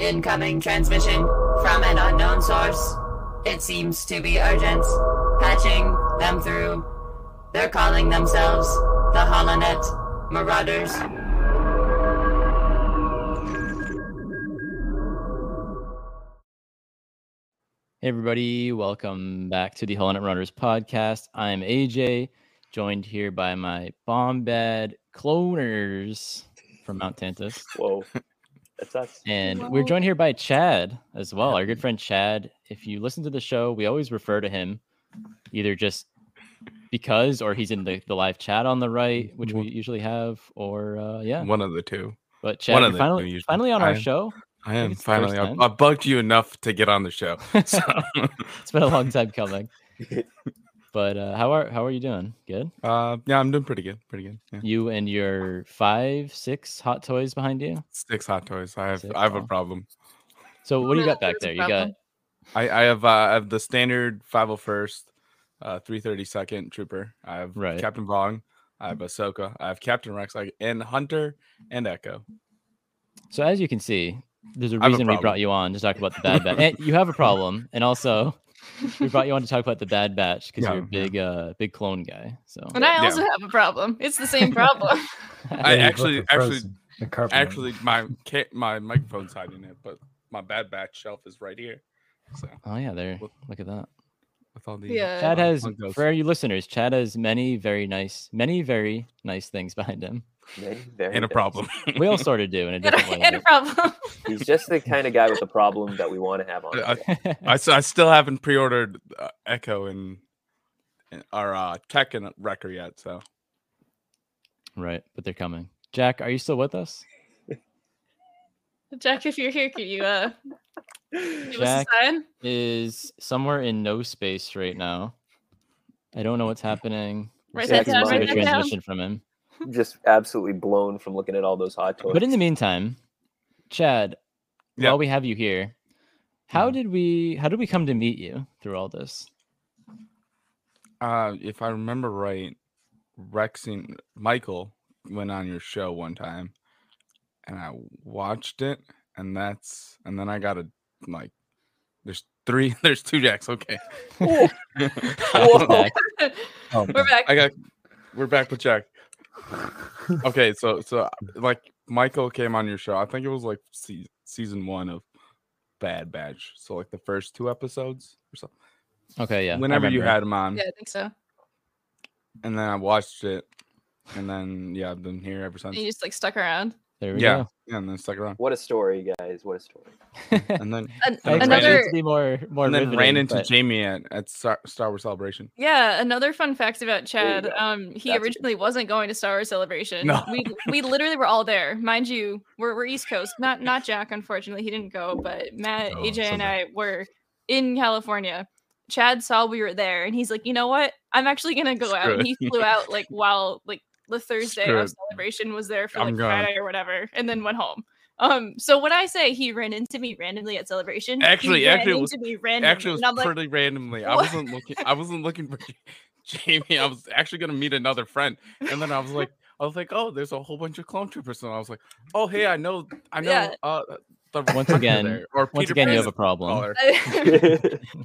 Incoming transmission from an unknown source. It seems to be urgent. Patching them through. They're calling themselves the Holonet Marauders. Hey everybody, welcome back to the Holonet Marauders podcast. I'm AJ, joined here by my Bombad cloners from Mount Tantis. Whoa. That's us. And we're joined here by Chad as well, our good friend Chad. If you listen to the show, we always refer to him either just because or he's in the, the live chat on the right, which we usually have, or uh, yeah. One of the two. But Chad, One you're of the two finally, usually. finally on our I- show. I am it's the first finally. I, time. I bugged you enough to get on the show. So, It's been a long time coming. But uh, how are how are you doing? Good. uh, yeah, I'm doing pretty good. Pretty good. Yeah. You and your five, six hot toys behind you. Six hot toys. I have. Six, I have a problem. So what do you got back there? You got. I, I have. Uh, I have the standard 501st, uh, 332nd trooper. I have Right. Captain Vong. I have Ahsoka. I have Captain Rex. I, and Hunter and Echo. so as you can see, there's a I have a reason we brought you on to talk about the Bad Batch. and you have a problem, and also we brought you on to talk about the Bad Batch because Yeah, you're a big, uh, big clone guy. So And I Yeah. also have a problem. It's the same problem. I actually, actually, frozen. The carpet. actually, my ca- my microphone's hiding it, but my Bad Batch shelf is right here. So oh yeah, there. What- Look at that. with all the Yeah. Chad has, Funkos. for you listeners, Chad has many very nice, many very nice things behind him. Very, very and a nice. problem. We all sort of do in a and, different a, way. and a problem. He's just the kind of guy with a problem that we want to have on. I- the show. but- I, s- I still haven't pre-ordered uh, Echo and, and our uh, Tech and Wrecker yet. So right, but they're coming. Jack, are you still with us? Jack, if you're here, could you uh Jack. us a sign? is somewhere in no space right now. I don't know what's happening. Right that We're down, getting write a that down. transmission from him. just absolutely blown from looking at all those hot toys. But in the meantime, Chad, Yeah. while we have you here, how Mhm. did we how did we come to meet you through all this? uh, if I remember right, Rex and Michael went on your show one time, and I watched it, and that's and then I got a like. There's three. There's two jacks. Okay. Whoa. Whoa. Back. Oh, We're back. I got. We're back with Jack. Okay, so so like Michael came on your show. I think it was like se- season one of Bad Batch. So like the first two episodes or something. Okay, yeah. Whenever you had him on, Yeah, I think so. and then I watched it, and then yeah, I've been here ever since. And you just like stuck around. There we Yeah, yeah, and then stuck around, What a story, guys! What a story. and then An- I And ran it another to be more more and then ran into but- Jamie at at Star, Star Wars Celebration. yeah, another fun fact about Chad. Um, he That's a good originally wasn't going to Star Wars Celebration. No. We we literally were all there. Mind you, we're we're East Coast. Not not Jack, unfortunately, he didn't go, but Matt, Oh, AJ, and. I were in California. Chad saw we were there and he's like, you know what? I'm actually gonna go out. Screw And he flew out like while like the Thursday Screw of it. celebration was there for like. Friday or whatever, and then went home. Um, so when I say he ran into me randomly at celebration, he Actually- ran actually it was- into me randomly, Actually, was like, pretty randomly. I wasn't looking. I wasn't looking for Jamie. I was actually gonna meet another friend, and then I was like, I was like, oh, there's a whole bunch of clone troopers, and I was like, oh, hey, I know, I know. Yeah. Uh, the Once again- there, or Once Peter again, you have a problem.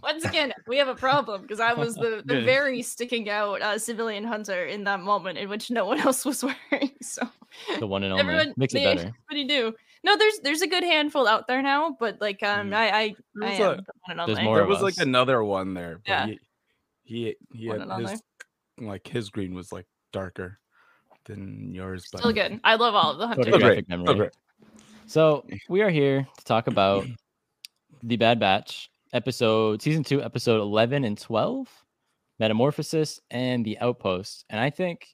Once again, we have a problem because I was the, the very sticking out uh, civilian hunter in that moment in which no one else was wearing. So The one and only everyone makes it they- better. What do you do? No, there's there's a good handful out there now, but like um Mhm. I I, I am a- the one and there's more There of was like another one there. But Yeah. He he, he had his like his green was like darker than yours. But Still good. I love all of the hunters. Great. Photographic Oh, memory. Great. So we are here to talk about the Bad Batch episode, season two, episode eleven and twelve, Metamorphosis and the Outpost. And I think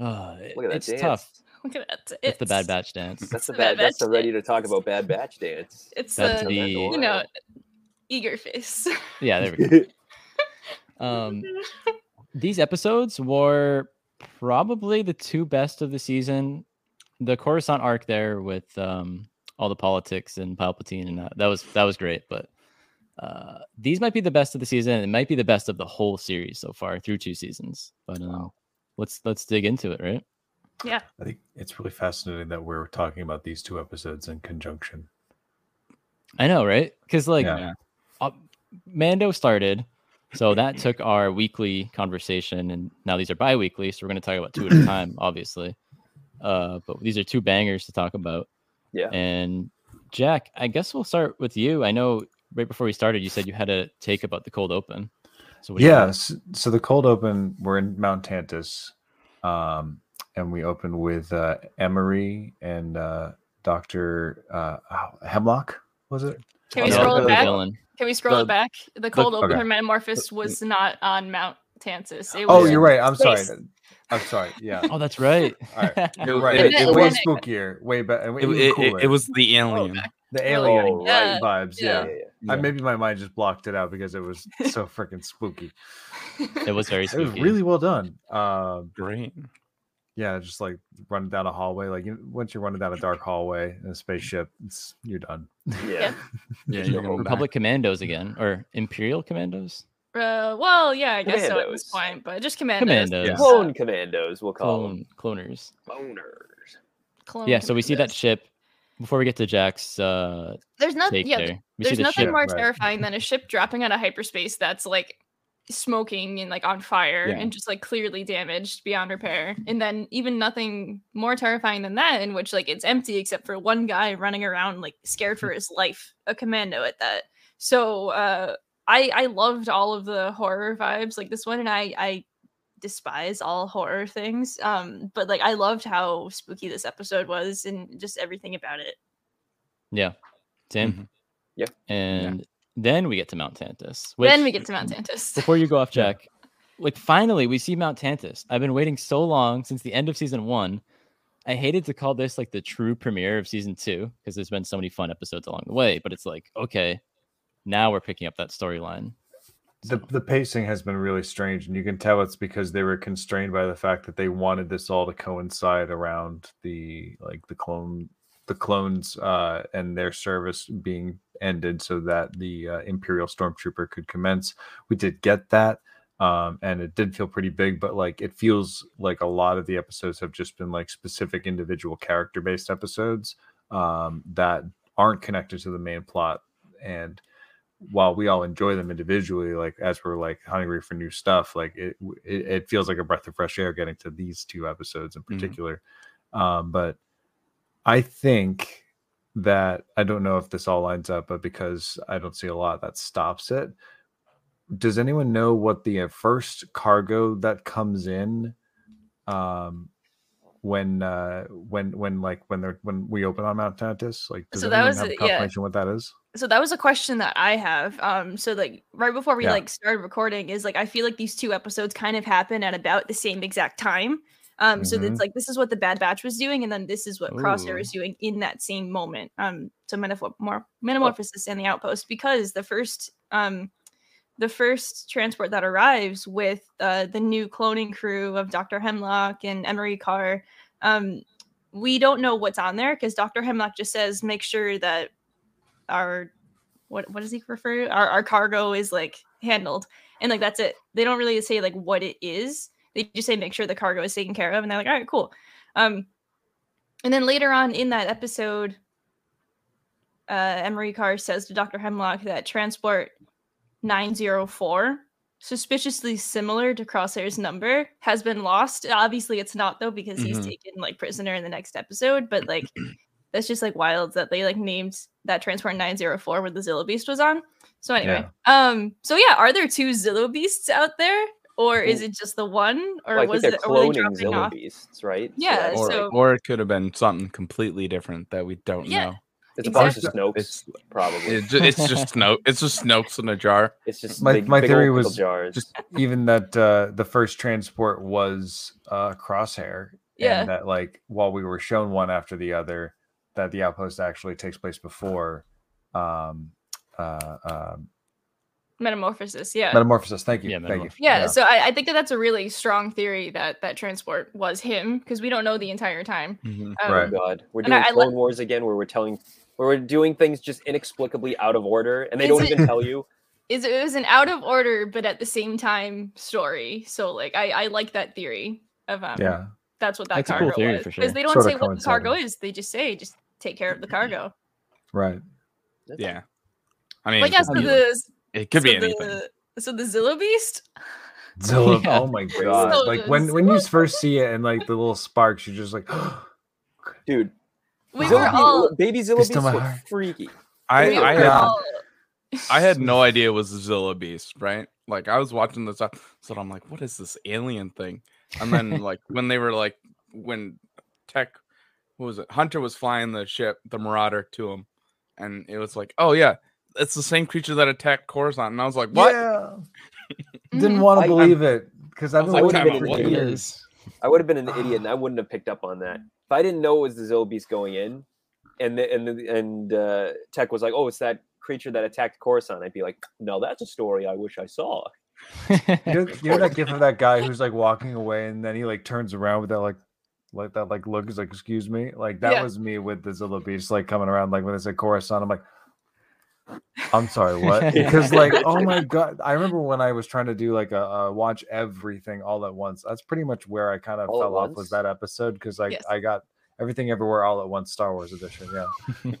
uh, Look at that it's dance. tough. Look at that. It's the Bad Batch dance. That's the The Bad bad. That's the Batch ready to talk about Bad Batch dance. It's That's the the you know eager face. yeah. There we go. Um, these episodes were probably the two best of the season. The Coruscant arc there with um, all the politics and Palpatine and that, that was that was great. But uh, these might be the best of the season. It might be the best of the whole series so far through two seasons. But um, let's let's dig into it, right? yeah. I think it's really fascinating that we're talking about these two episodes in conjunction. I know, right? Because like Yeah. Yeah. uh, Mando started, so that took our weekly conversation, and now these are bi-weekly. So we're going to talk about two at a time, obviously. Uh, but these are two bangers to talk about. Yeah. And Jack, I guess we'll start with you. I know right before we started, you said you had a take about the cold open. So what do you. So the cold open, we're in Mount Tantis, um, and we open with uh, Emerie and uh, Doctor uh, oh, Hemlock. Was it? Can we No, scroll it back? villain. Can we scroll the- it back? The cold open okay. Metamorphosis was not on Mount Tantis. It was Oh, you're right. I'm sorry. Space. I'm sorry. Yeah. Oh, that's right. All right. You're It- right. it- It, it was was- spookier, way better, It, it, it, it was the alien. okay. the alien Oh, Yeah. vibes. Yeah. Yeah. yeah. I, maybe my mind just blocked it out because it was so freaking spooky. It was very It was really well done. Um, Great. yeah, just like running down a hallway. Like you, once you're running down a dark hallway in a spaceship, it's you're done. Yeah. Yeah, Republic you're going Republic Commandos again, or Imperial Commandos? Uh, well, yeah, I guess so at this Commandos. point, but just commandos. Commandos. Yeah. Clone commandos, we'll call them. Clone cloners. Boners. Clone Yeah, so we see that commandos. ship. Before we get to Jack's uh, There's nothing. take Yeah, there, we there's the nothing ship. more right. terrifying than a ship dropping out of hyperspace that's like smoking and like on fire Yeah. and just like clearly damaged beyond repair. And then even nothing more terrifying than that, in which like it's empty except for one guy running around like scared for his life, a commando at that. So uh I I loved all of the horror vibes like this one, and I I despise all horror things. Um, but like I loved how spooky this episode was and just everything about it. Yeah, Tim. Mhm. Yeah. And then we get to Mount Tantis. then we get to Mount Tantis. Before you go off, Jack, like finally we see Mount Tantis. I've been waiting so long since the end of season one. I hated to call this like the true premiere of season two because there's been so many fun episodes along the way. But it's like, okay, now we're picking up that storyline. The the pacing has been really strange, and you can tell it's because they were constrained by the fact that they wanted this all to coincide around the like the clone the clones uh, and their service being ended, so that the uh, Imperial Stormtrooper could commence. We did get that, um, and it did feel pretty big, but like it feels like a lot of the episodes have just been like specific individual character based episodes um, that aren't connected to the main plot and while we all enjoy them individually, like as we're like hungry for new stuff, like it it, it feels like a breath of fresh air getting to these two episodes in Mhm. particular. Um, but I think that I don't know if this all lines up, but because I don't see a lot that stops it. Does anyone know what the uh, first cargo that comes in um when uh when when like when they're when we open on Mount Tantis? Like does So that was have it, yeah. what that is? so that was a question that I have. Um, so like right before we Yeah. like started recording is like I feel like these two episodes kind of happen at about the same exact time. Um, so Mhm. it's like this is what the Bad Batch was doing, and then this is what Crosshair is doing in that same moment. Um, so metaphor more metamorphosis and the outpost because the first um the first transport that arrives with uh, the new cloning crew of Dr. Hemlock and Emerie Karr, um, we don't know what's on there because Dr. Hemlock just says make sure that our what what does he refer? Our our cargo is like handled. And like that's it. They don't really say like what it is. They just say make sure the cargo is taken care of. And they're like, all right, cool. Um and then later on in that episode, uh Emerie Karr says to Dr. Hemlock that transport 904 suspiciously similar to Crosshair's number has been lost. Obviously it's not though because he's Mhm. taken like prisoner in the next episode, but like that's just like wild that they like named that transport 904 where the Zillo Beast was on. So anyway, um, so yeah, are there two Zillo Beasts out there, or is it just the one, or Well, was it or they cloning dropping Zilla off? beasts, right? Yeah, that's Or, so- or it could have been something completely different that we don't Yeah. know. It's a bunch of exactly. Snokes, It's probably. it, ju- it's just snow. It's just Snokes in a jar. it's just My- big, my big theory was jars. just even that uh the first transport was uh crosshair Yeah. and that like while we were shown one after the other that the outpost actually takes place before um uh, uh Metamorphosis, yeah. metamorphosis thank you Yeah, thank you metamorphosis. yeah, so I, I think that that's a really strong theory that that transport was him because we don't know the entire time. Mhm. Um, Right. Oh God, we're doing I- I Clone Wars again, where we're telling, where we're doing things just inexplicably out of order, and they Is don't it- even tell you. Is it was an out of order but at the same time story. So like I I like that theory of um yeah that's what that That's a cargo cool theory was for because sure. they don't Sorta say what the cargo is. They just say just take care of the cargo. right That's Yeah. I mean, But yeah, so the it could so be anything. The, so the Zilla Beast. Zilla, Yeah. oh my god! So like when when you first see it and like the little sparks, you're just like, Dude, We Zilla were all. baby Zilla Fist on Beast my look heart. freaky. I, we I were had I had no idea it was a Zilla Beast, right? Like I was watching this up, so I'm like, what is this alien thing? And then like when they were like when Tech what was it? Hunter was flying the ship, the Marauder to him, and it was like, oh yeah, it's the same creature that attacked Coruscant. And I was like, what? Yeah. Mhm. Didn't want to believe it because I've been was waiting for "What years. I would have been an idiot and I wouldn't have picked up on that. If I didn't know it was the Zilla Beast going in, and the, and the, and uh, Tech was like, "Oh, it's that creature that attacked Coruscant," I'd be like, "No, that's a story I wish I saw." You know, you know that gif of that guy who's like walking away and then he like turns around with that like like that like look is like excuse me like that Yeah. was me with the Zilla Beast like coming around like when they said Coruscant I'm like I'm sorry what because like oh my god I remember when I was trying to do like a, a watch everything all at once that's pretty much where I kind of All fell off was that episode because like Yes. I got everything everywhere all at once Star Wars edition yeah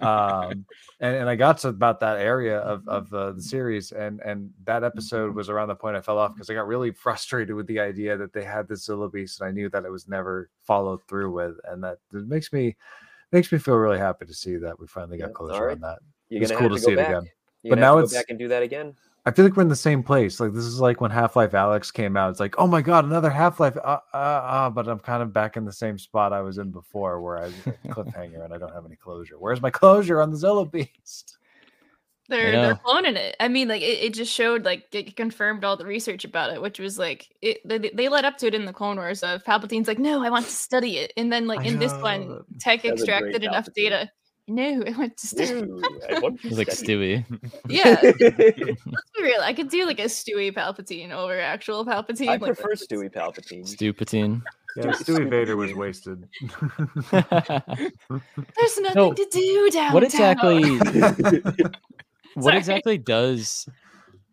um and, and I got to about that area of, of uh, the series and and that episode was around the point I fell off because I got really frustrated with the idea that they had this Zilla Beast and I knew that it was never followed through with and that it makes me makes me feel really happy to see that we finally got Yeah, closure alright. on that. You're It's gonna cool have to to, see go it back. again. You're But now have it's- go back and do that again. I feel like we're in the same place. Like this is like when Half Life Alyx came out. It's like, oh my god, another Half Life. Uh, uh, uh, but I'm kind of back in the same spot I was in before, where I was a cliffhanger and I don't have any closure. Where's my closure on the Zilla Beast? They're they're cloning it. I mean, like it, it just showed like it confirmed all the research about it, which was like it. They, they led up to it in the Clone Wars. Of Palpatine's like, no, I want to study it, and then like I in this one, Tech That was a great extracted enough Palpatine. data. No, I went to study. Ooh, I want to He's like study. Stewie. yeah, let's be real. I could do like a Stewie Palpatine over actual Palpatine. I like, prefer that's- Stewie Palpatine. Stupatine. Yeah, Stewie Vader was wasted. There's nothing So, to do downtown. what exactly? what exactly does?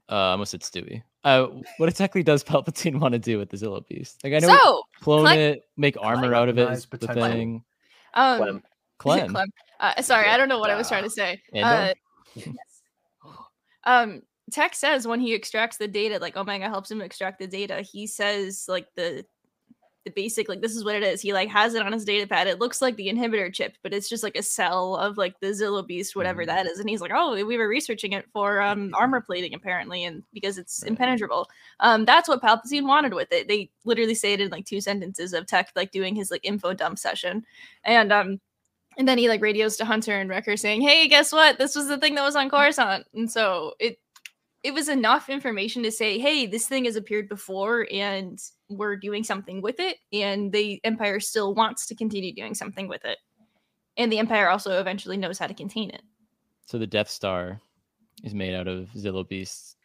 Uh, I almost said Stewie. Uh, what exactly does Palpatine want to do with the Zilla Beast? Like I know, So, clone Clem- it, make armor out of it. Nice the thing. um, Clem. Clem. Uh, sorry, I don't know what I was trying to say. Uh. Um, Tech says when he extracts the data, like Omega helps him extract the data. He says like the the basic like this is what it is. He like has it on his data pad. It looks like the inhibitor chip, but it's just like a cell of like the Zilla Beast, whatever that is. And he's like, oh, we were researching it for um armor plating apparently, and because it's impenetrable. Um, that's what Palpatine wanted with it. They literally say it in like two sentences of Tech like doing his like info dump session, and um. And then he like radios to Hunter and Wrecker saying, "Hey, guess what? This was the thing that was on Coruscant." And so it it was enough information to say, "Hey, this thing has appeared before, and we're doing something with it." And the Empire still wants to continue doing something with it, and the Empire also eventually knows how to contain it. So the Death Star is made out of Zilla Beast's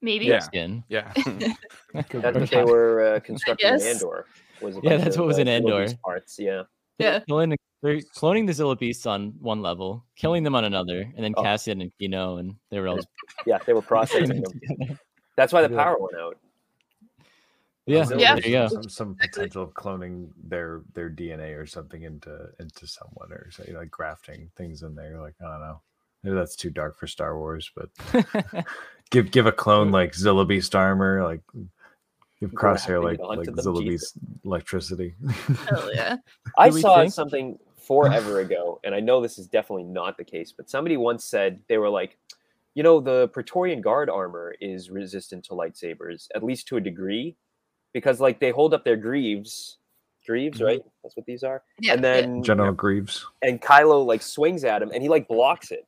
Maybe. Yeah. skin. Yeah. Could That's what they were uh, constructing in guess. Andor. Was Yeah, that's of, what was uh, in Zilla Andor. Parts, yeah. Yeah. Killing, they're cloning the Zilla Beasts on one level, hmm. killing them on another, and then Oh. Cassian and Kino, and they were all Yeah, they were processing them. That's why the Yeah. power went out. yeah, Zilla Yeah. there you Beast go. has Some, some potential of cloning their their DNA or something into into someone or say like grafting things in there. Like I don't know. Maybe that's too dark for Star Wars, but give give a clone like Zilla Beast armor, like give Crosshair like like Zilla Jesus. Beast electricity. Hell yeah. I saw think- something forever ago, and I know this is definitely not the case, but somebody once said they were like, you know, the Praetorian Guard armor is resistant to lightsabers, at least to a degree, because like they hold up their greaves, greaves, Mhm. right? That's what these are. Yeah. and yeah. then General Greaves. and Kylo like swings at him, and he like blocks it.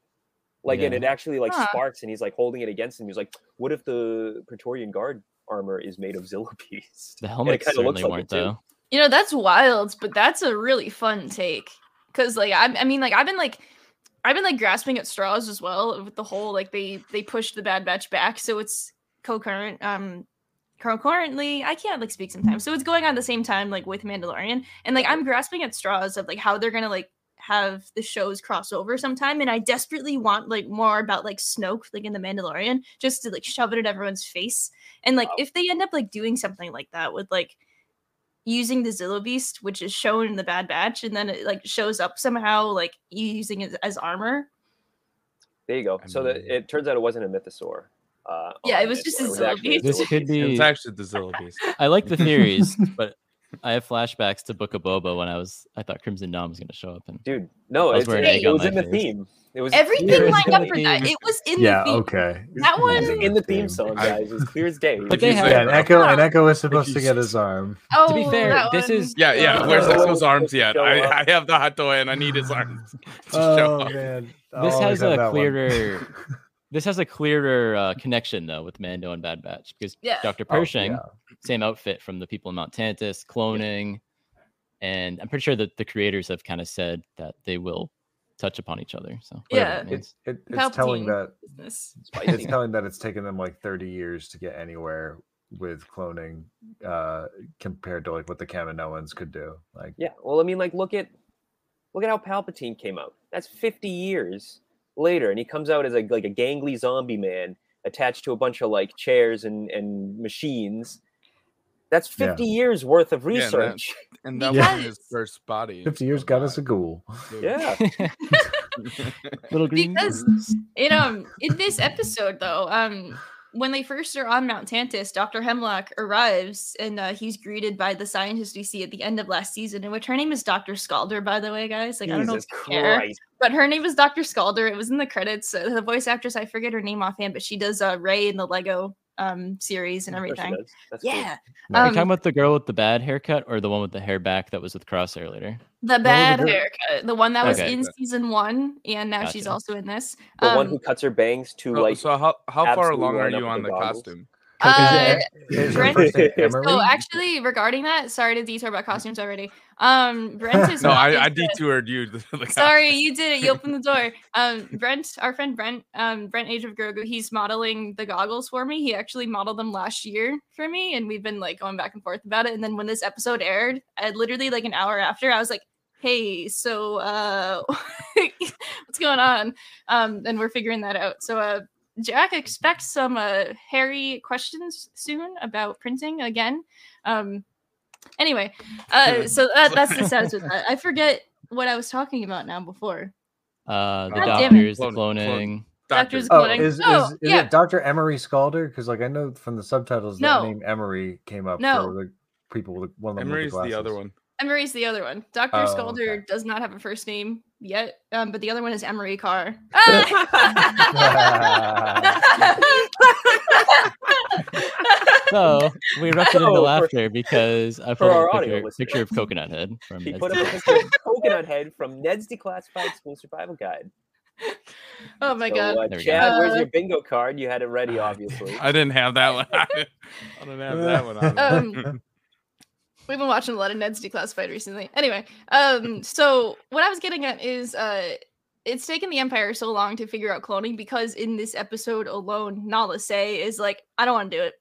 Like and it actually like Huh. sparks, and he's like holding it against him. He's like, "What if the Praetorian Guard armor is made of Zilla The And it helmets kinda looks certainly like weren't it, too. though. You know, that's wild, but that's a really fun take. Cause like I, I mean, like I've been like I've been like grasping at straws as well with the whole like they they pushed the Bad Batch back, so it's concurrent. Um concurrently, I can't like speak sometimes. So it's going on at the same time, like with Mandalorian. And like I'm grasping at straws of like how they're gonna like have the shows cross over sometime. And I desperately want like more about like Snoke, like in the Mandalorian, just to like shove it in everyone's face. And like Wow. if they end up like doing something like that with like using the Zilla Beast, which is shown in the Bad Batch, and then it like shows up somehow, like using it as armor. There you go. I so the, it turns out it wasn't a mythosaur. Uh, Yeah, it was just a Mythosaur. actually zillibeast. This could zillibeast. be- It's actually the Zillabeast. I like the theories, but I have flashbacks to Book of Boba when I was I thought Crimson Dawn was going to show up and Dude, no, was it's, wearing it, was in the face. theme. It was Everything Yeah, lined up for that. It was in yeah, the theme. okay. That one- It's in the theme Theme. song, I- guys. It's clear as day. But they had have- Yeah, and Echo and. Echo is supposed to get his arm. Oh, To be fair, this one. is- Yeah, yeah. Where's oh, Echo's arms yet? I. I have the hot toy and I need his arms to show Oh up. man, this has a clearer this has a clearer uh, connection though with Mando and Bad Batch because Yeah. Dr. Oh, Pershing, yeah. same outfit from the people in Mount Tantis, cloning, and I'm pretty sure that the creators have kind of said that they will touch upon each other. So Yeah. it means. It, it's telling that Business. it's telling that it's taken them like 30 years to get anywhere with cloning uh compared to like what the Kaminoans could do. Like Yeah, well, I mean, like, look at look at how Palpatine came out. That's fifty years later, and he comes out as a like a gangly zombie man attached to a bunch of like chairs and and machines. That's Yeah. fifty years worth of Yeah, that- research. And that Because- was his first body. 50 years got us a ghoul. Yeah, Little green Because- birds. In um in this episode though, um when they first are on Mount Tantis, Dr. Hemlock arrives and uh, he's greeted by the scientist we see at the end of last season, in which her name is Dr. Scalder, by the way, guys. Like I don't know if you care, but her name is Dr. Scalder. It was in the credits. Uh, the voice actress, I forget her name offhand, but she does uh, Rey in the Lego um series and Of course he everything. does. That's cool. Yeah, Are you um, talking about the girl with the bad haircut or the one with the hair back that was with Crosshair later? the bad girl- haircut, the one that was Okay. in season one, and now she's also in this. the one Um, who cuts her bangs to So, like. so how how far along are you on the the costume? Uh, Is her Brent- first name Emerie? So actually, regarding that, sorry to detour about costumes already. Um, Brent is No, I, I detoured you. Sorry, you did it. You opened the door. Um, Brent, our friend Brent, um, Brent Age of Grogu, he's modeling the goggles for me. He actually modeled them last year for me, and we've been like going back and forth about it. And then when this episode aired, I literally like an hour after, I was like, "Hey, so uh, what's going on?" Um, and we're figuring that out. So uh, Jack expects some uh hairy questions soon about printing again. Um, anyway, uh, so that, that's the status with that. I forget what I was talking about now before. Uh, the God damn doctors, the Clone- clone. cloning. Doctors Oh, cloning. is, is, Oh, is yeah. it Dr. Emerie Scalder? Because like I know from the subtitles No. that name Emerie came up No. for the people with one of them Emerie's with the, the other glasses. One. Emerie's the other one. Dr. Oh, Scalder okay. does not have a first name yet, um, but the other one is Emerie Karr. So we erupted So, into for- laughter because I for put our a picture, picture of Coconut Head from He Ned's put up a Declassified. picture of Coconut Head from Ned's Declassified School Survival Guide. oh my so, god. Uh, There we go. Chad, where's Uh, your bingo card? You had it ready, obviously. I didn't have that one. I didn't have that one. On. Um, We've been watching a lot of Ned's Declassified recently. Anyway, um, so what I was getting at is uh it's taken the Empire so long to figure out cloning because in this episode alone, Nala Se is like, I don't want to do it.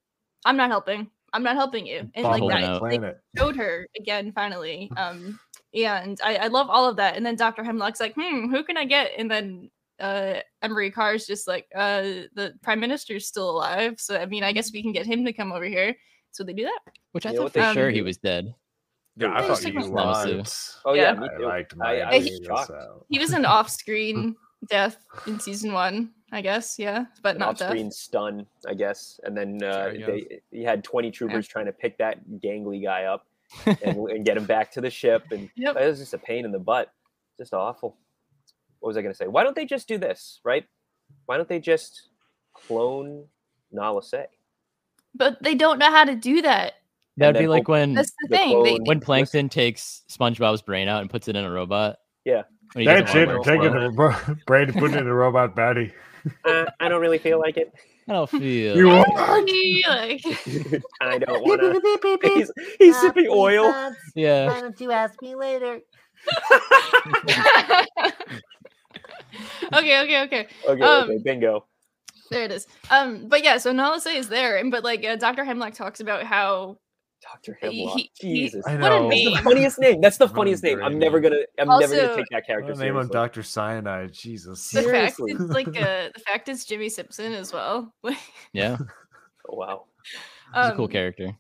I'm not helping. I'm not helping you. And like that they showed her again finally. Um and I, I love all of that. And then Dr. Hemlock's like, hmm, who can I get? And then uh Emerie Karr's just like, uh the Prime Minister's still alive. So I mean I guess we can get him to come over here. So they do that. Which I You thought for they sure he was dead. yeah, I They thought just you took were. Namaste. What? Oh yeah, Yeah. I liked my I, I Hey, was Angelus shocked. out. He was an off-screen death in season one, I guess. Yeah, but An not death. off-screen stun, I guess, and then uh, I they, he had twenty troopers trying to pick that gangly guy up and, and get him back to the ship, and Yep. it was just a pain in the butt, just awful. What was I going to say? Why don't they just do this, right? Why don't they just clone Nala Se? But they don't know how to do that. That'd be like when That's the The thing. They, clone- when Plankton takes SpongeBob's brain out and puts it in a robot. Yeah. when he That's it. wear I'm a taking the ro- brain and putting it in a robot baddie. Uh, I don't really feel like it. I don't feel. You like- are. like, I don't want to. He's, he's sipping oil. yeah. Why don't you ask me later? okay, okay, okay. Okay, Um, okay, bingo. There it is. Um, but yeah, so Nala Se is there, and but like uh, Dr. Hemlock talks about how Dr. he- Hemlock. he- he- Jesus. I what a know. That's the name. funniest name. That's the funniest name. I'm never gonna. I'm never gonna take that character What a name on seriously. Dr. Cyanide. Jesus. The fact is, like uh, the fact is Jimmy Simpson as well. Yeah. Oh wow. He's a cool um, character.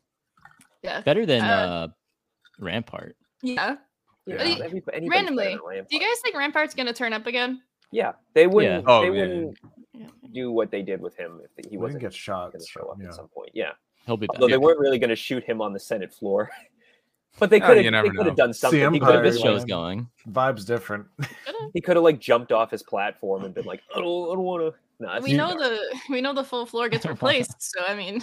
Yeah, Better than uh, uh, Rampart. yeah. Yeah, every- randomly, Do you guys think Rampart's gonna turn up again? Yeah, they wouldn't. Oh, they yeah. wouldn't Yeah. Do what they did with him if he He wasn't get shot. going to show up yeah. at some point. Yeah, He'll be back. although they weren't really going to shoot him on the Senate floor, but they Oh, could have. never they could have done It's the something. He could Empire, have this show's like, going. Vibes different. he could have like jumped off his platform and been like, oh, I don't, I don't want to. No, we know dark. the we know the full floor gets replaced. So I mean,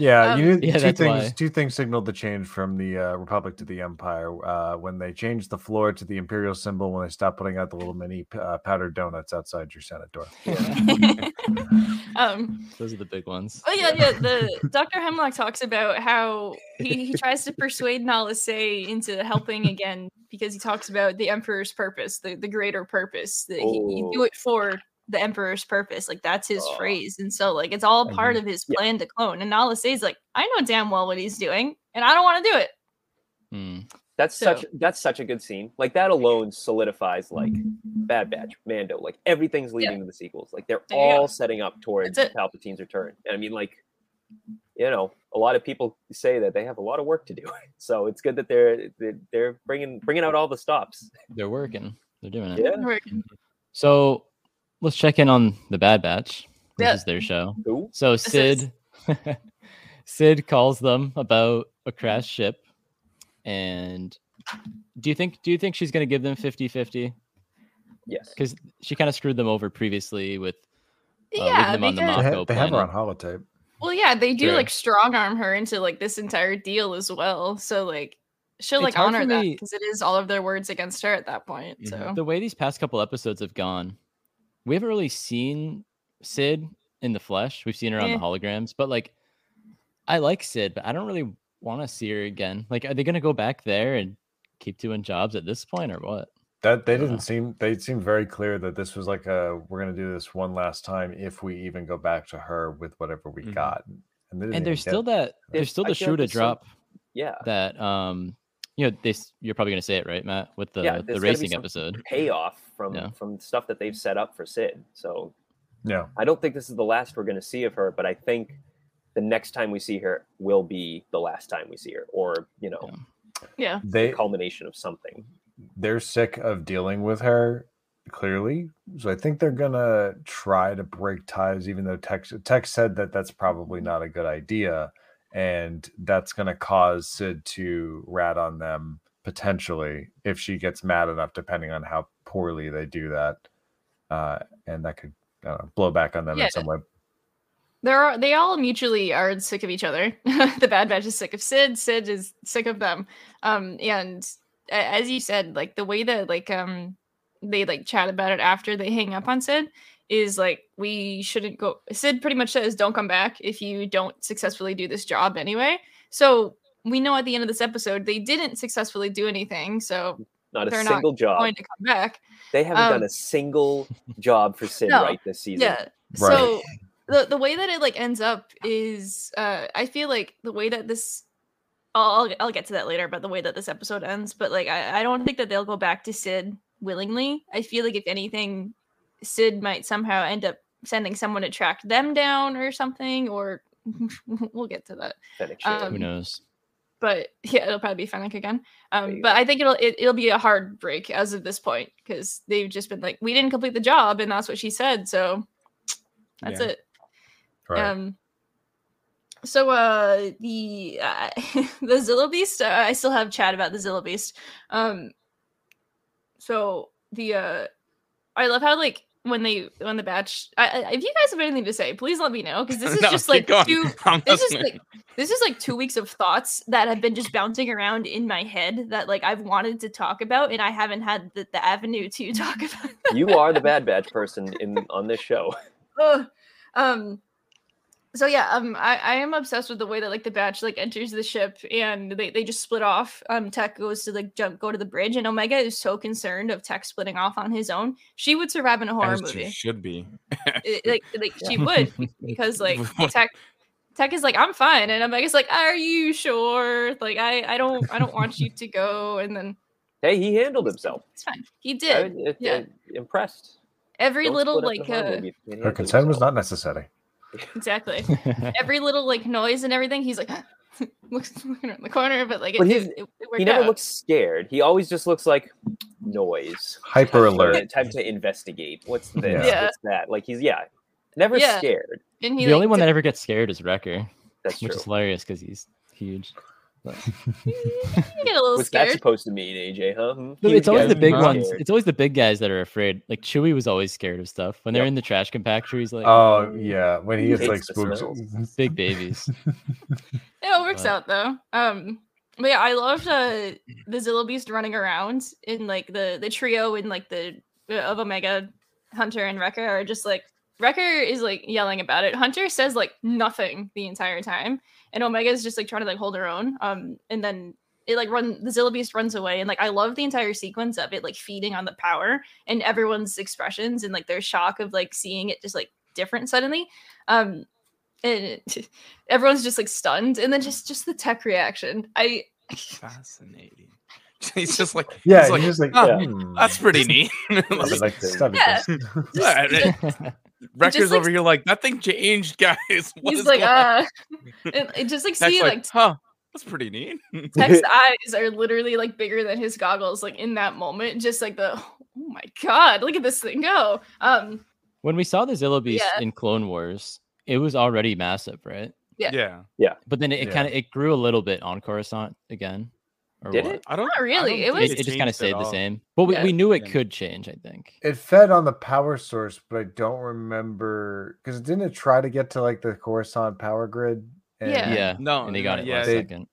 Yeah, Um, you knew Yeah, two things. why. Two things signaled the change from the uh, Republic to the Empire uh, when they changed the floor to the Imperial symbol. When they stopped putting out the little mini uh, powdered donuts outside your Senate door. um, Those are the big ones. Oh yeah, yeah. The Dr. Hemlock talks about how he, he tries to persuade Nala Se into helping again because he talks about the Emperor's purpose, the, the greater purpose. That he, you do Oh. it for the Emperor's purpose. Like that's his Oh. phrase. And so like it's all part of his Yeah. plan to clone. And Nala Se's like, I know damn well what he's doing, and I don't want to do it. Hmm. That's So- such that's such a good scene. Like that alone solidifies like Bad Batch, Mando. Like everything's leading to the sequels. Like they're There go. all setting up towards That's. Palpatine's return. And I mean, like, you know, a lot of people say that they have a lot of work to do. So it's good that they're they're, they're bringing bringing out all the stops. They're working. They're doing it. Yeah. Working. So let's check in on the Bad Batch. This Yeah. is their show. Who? So This is- Cid Cid calls them about a crashed ship. And do you think do you think she's gonna give them 50-50? Yes. Because she kind of screwed them over previously with uh, yeah, them on the They, Mako ha- they have her on planet. holotape. well, yeah, they do Sure. like strong arm her into like this entire deal as well. So like she'll It's like honor for that because it is all of their words against her at that point. So Mhm. The way these past couple episodes have gone, we haven't really seen Cid in the flesh. We've seen her on Eh. the holograms, but like I like Cid, but I don't really want to see her again. Like, are they gonna go back there and keep doing jobs at this point or what? That they didn't seem. They seemed very clear that this was like a. We're gonna do this one last time if we even go back to her with whatever we Mhm. got. And, they And there's still that There's- there's still the feel shoe to there's some- drop Yeah. that um you know this you're probably gonna say it right, Matt, with the Yeah, the there's gotta be racing episode. Payoff from Yeah. from stuff that they've set up for Cid. So Yeah, I don't think this is the last we're going to see of her, but I think the next time we see her will be the last time we see her, or you know, yeah. they culmination of something. they're sick of dealing with her clearly so i think they're gonna try to break ties even though tex tex said that that's probably not a good idea and that's gonna cause cid to rat on them potentially if she gets mad enough depending on how poorly they do that uh and that could I don't know, blow back on them Yeah. in some way They're they all mutually are sick of each other. the Bad Batch is sick of Cid. Cid is sick of them. Um, and as you said, like the way that like um they like chat about it after they hang up on Cid is like we shouldn't go. Cid pretty much says, "Don't come back if you don't successfully do this job anyway." So we know at the end of this episode they didn't successfully do anything. So Not a They're not job. going to come back. They haven't um, done a single job for Cid no, right this season. Yeah. Right. So the the way that it like ends up is uh I feel like the way that this I'll I'll- I'll get to that later about the way that this episode ends, but like I, I don't think that they'll go back to Cid willingly. I feel like if anything, Cid might somehow end up sending someone to track them down or something, or we'll get to that. Fennec Um, Who knows? But yeah, it'll probably be Fennec again. Um, but I think it'll it, it'll be a hard break as of this point because they've just been like, we didn't complete the job, and that's what she said. So that's Yeah. it. right Um. So uh the uh, the Zilla Beast, uh, I still have chat about the Zilla Beast. Um. So the uh, I love how like when they when the batch. I, I, if you guys have anything to say, please let me know because this is No, just like going. two. I'm This is like this is like two weeks of thoughts that have been just bouncing around in my head that like I've wanted to talk about and I haven't had the, the avenue to talk about. you are the Bad Batch person in on this show. Ugh. um so yeah um I, I am obsessed with the way that like the batch like enters the ship and they, they just split off. Um tech goes to like jump go to the bridge and omega is so concerned of tech splitting off on his own she would survive in a horror As she movie. should be. It- like like she would because like tech tech is like i'm fine and omega's like are you sure? Like i i don't i don't want you to go and then Hey, he handled himself. it's fine. He I, did. it- yeah. it- impressed. every Don't little split up in like uh movie if you can her handle consent was not necessary exactly every little like noise and everything he's like looks looking around the corner, but like it, But it, it, it He never out. looks scared. He always just looks like noise. Hyper Time to- alert. Time to investigate. What's this? Yeah. What's that? Like he's yeah, never Yeah. scared. and he the like, only one did- that ever gets scared is Wrecker, That's which is hilarious because he's huge. But- you get a little What's that supposed to mean, AJ? Huh? Hmm? No, it's always the big are ones. scared. It's always the big guys that are afraid. Like Chewie was always scared of stuff. When they're Yep. in the trash compactor, he's like, Oh yeah, when he gets like the spooked. big babies. Yeah, it works But- out though. Um, but yeah, I loved uh, the Zilla Beast running around in like the the trio in like the uh, of Omega, Hunter and Wrecker are just like Wrecker is like yelling about it. Hunter says like nothing the entire time, and Omega is just like trying to like hold her own. Um, and then it like run the Zilla Beast runs away, and like I love the entire sequence of it like feeding on the power and everyone's expressions and like their shock of like seeing it just like different suddenly. Um, and everyone's just like stunned and then just just the tech reaction i Fascinating. He's just like Yeah, he's like, he's just like, "Ah, hmm, that's pretty neat. Like, like Yeah. this. yeah, and Wrecker's like- over here like that thing changed, guys. What he's is like going uh and it just like see like, like huh, that's pretty neat. tech's eyes are literally like bigger than his goggles like in that moment just like the oh my god look at this thing go um when we saw the Zilla Beast Yeah. in Clone Wars, it was already massive, right? Yeah. yeah. Yeah. But then it, Yeah. kind of it grew a little bit on Coruscant again. Or Did what? it? I don't Not really, don't it was- It, it just kind of stayed the same. But we, Yeah. we knew it could change, I think. It fed on the power source, but I don't remember because didn't it try to get to like the Coruscant power grid? And Yeah. Yeah. No, and they got no, it yeah, last they- second.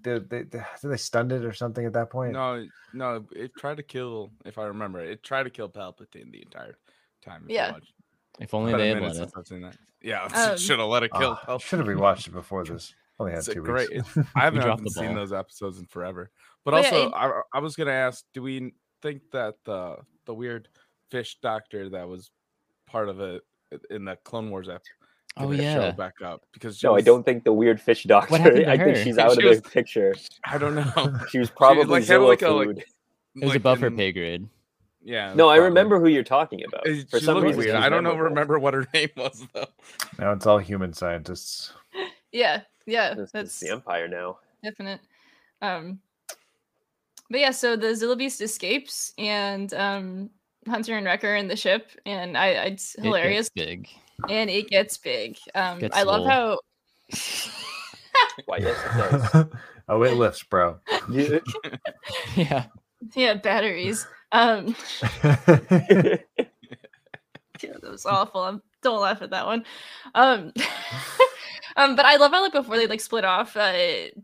Did they, did they stunned it or something at that point? No, no, it tried to kill. If I remember, it tried to kill Palpatine the entire time. Yeah. If only It's they had minute let it. since I've seen that. Yeah, Um, should have let it kill. Oh, should have rewatched it before this. Only had It's a two great. weeks. I haven't, haven't seen ball. those episodes in forever. But Well, yeah, also, it- I, I was gonna ask, do we think that the the weird fish doctor that was part of it in the Clone Wars ep Oh give it a show yeah. back up because she No, I don't think the weird fish doctor. happened to I think her? she's She out of was- the picture. I don't know. She was probably like, had Zilla like a, like. It was like above her pay grade. Yeah. no, I probably. remember who you're talking about. It- For she some reason, weird. I don't know. Remember what her name was though. now it's all human scientists. Yeah yeah This that's the Empire now. definite um but yeah so the Zilla Beast escapes and um hunter and wrecker in the ship and i it's It gets hilarious big. and it gets big um Gets i love swole. how Why, yes, it does. oh, it lifts, bro. Yeah. yeah batteries um Yeah, that was awful. Um, don't laugh at that one. Um, um, but I love how like before they like split off, uh,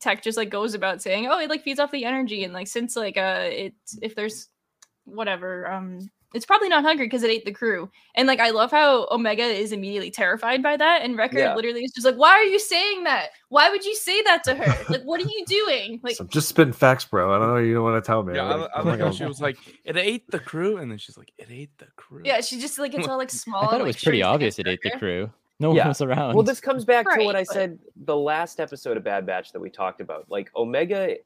Tech just like goes about saying, "Oh, it like feeds off the energy," and like since like uh, it if there's whatever, um, it's probably not hungry because it ate the crew. And like I love how Omega is immediately terrified by that, and Wrecker Yeah. literally is just like, "Why are you saying that? Why would you say that to her? Like, what are you doing? Like, so just spitting facts, bro. I don't know. You don't want to tell me. Yeah, Like, I I'm like how she was like, "It ate the crew," and then she's like, "It ate the crew." yeah, she just like it's all like small. I thought and, it like, was pretty obvious it ate the crew. No Yeah. one was around. Well, this comes back to Right, what I but- said the last episode of Bad Batch that we talked about. Like Omega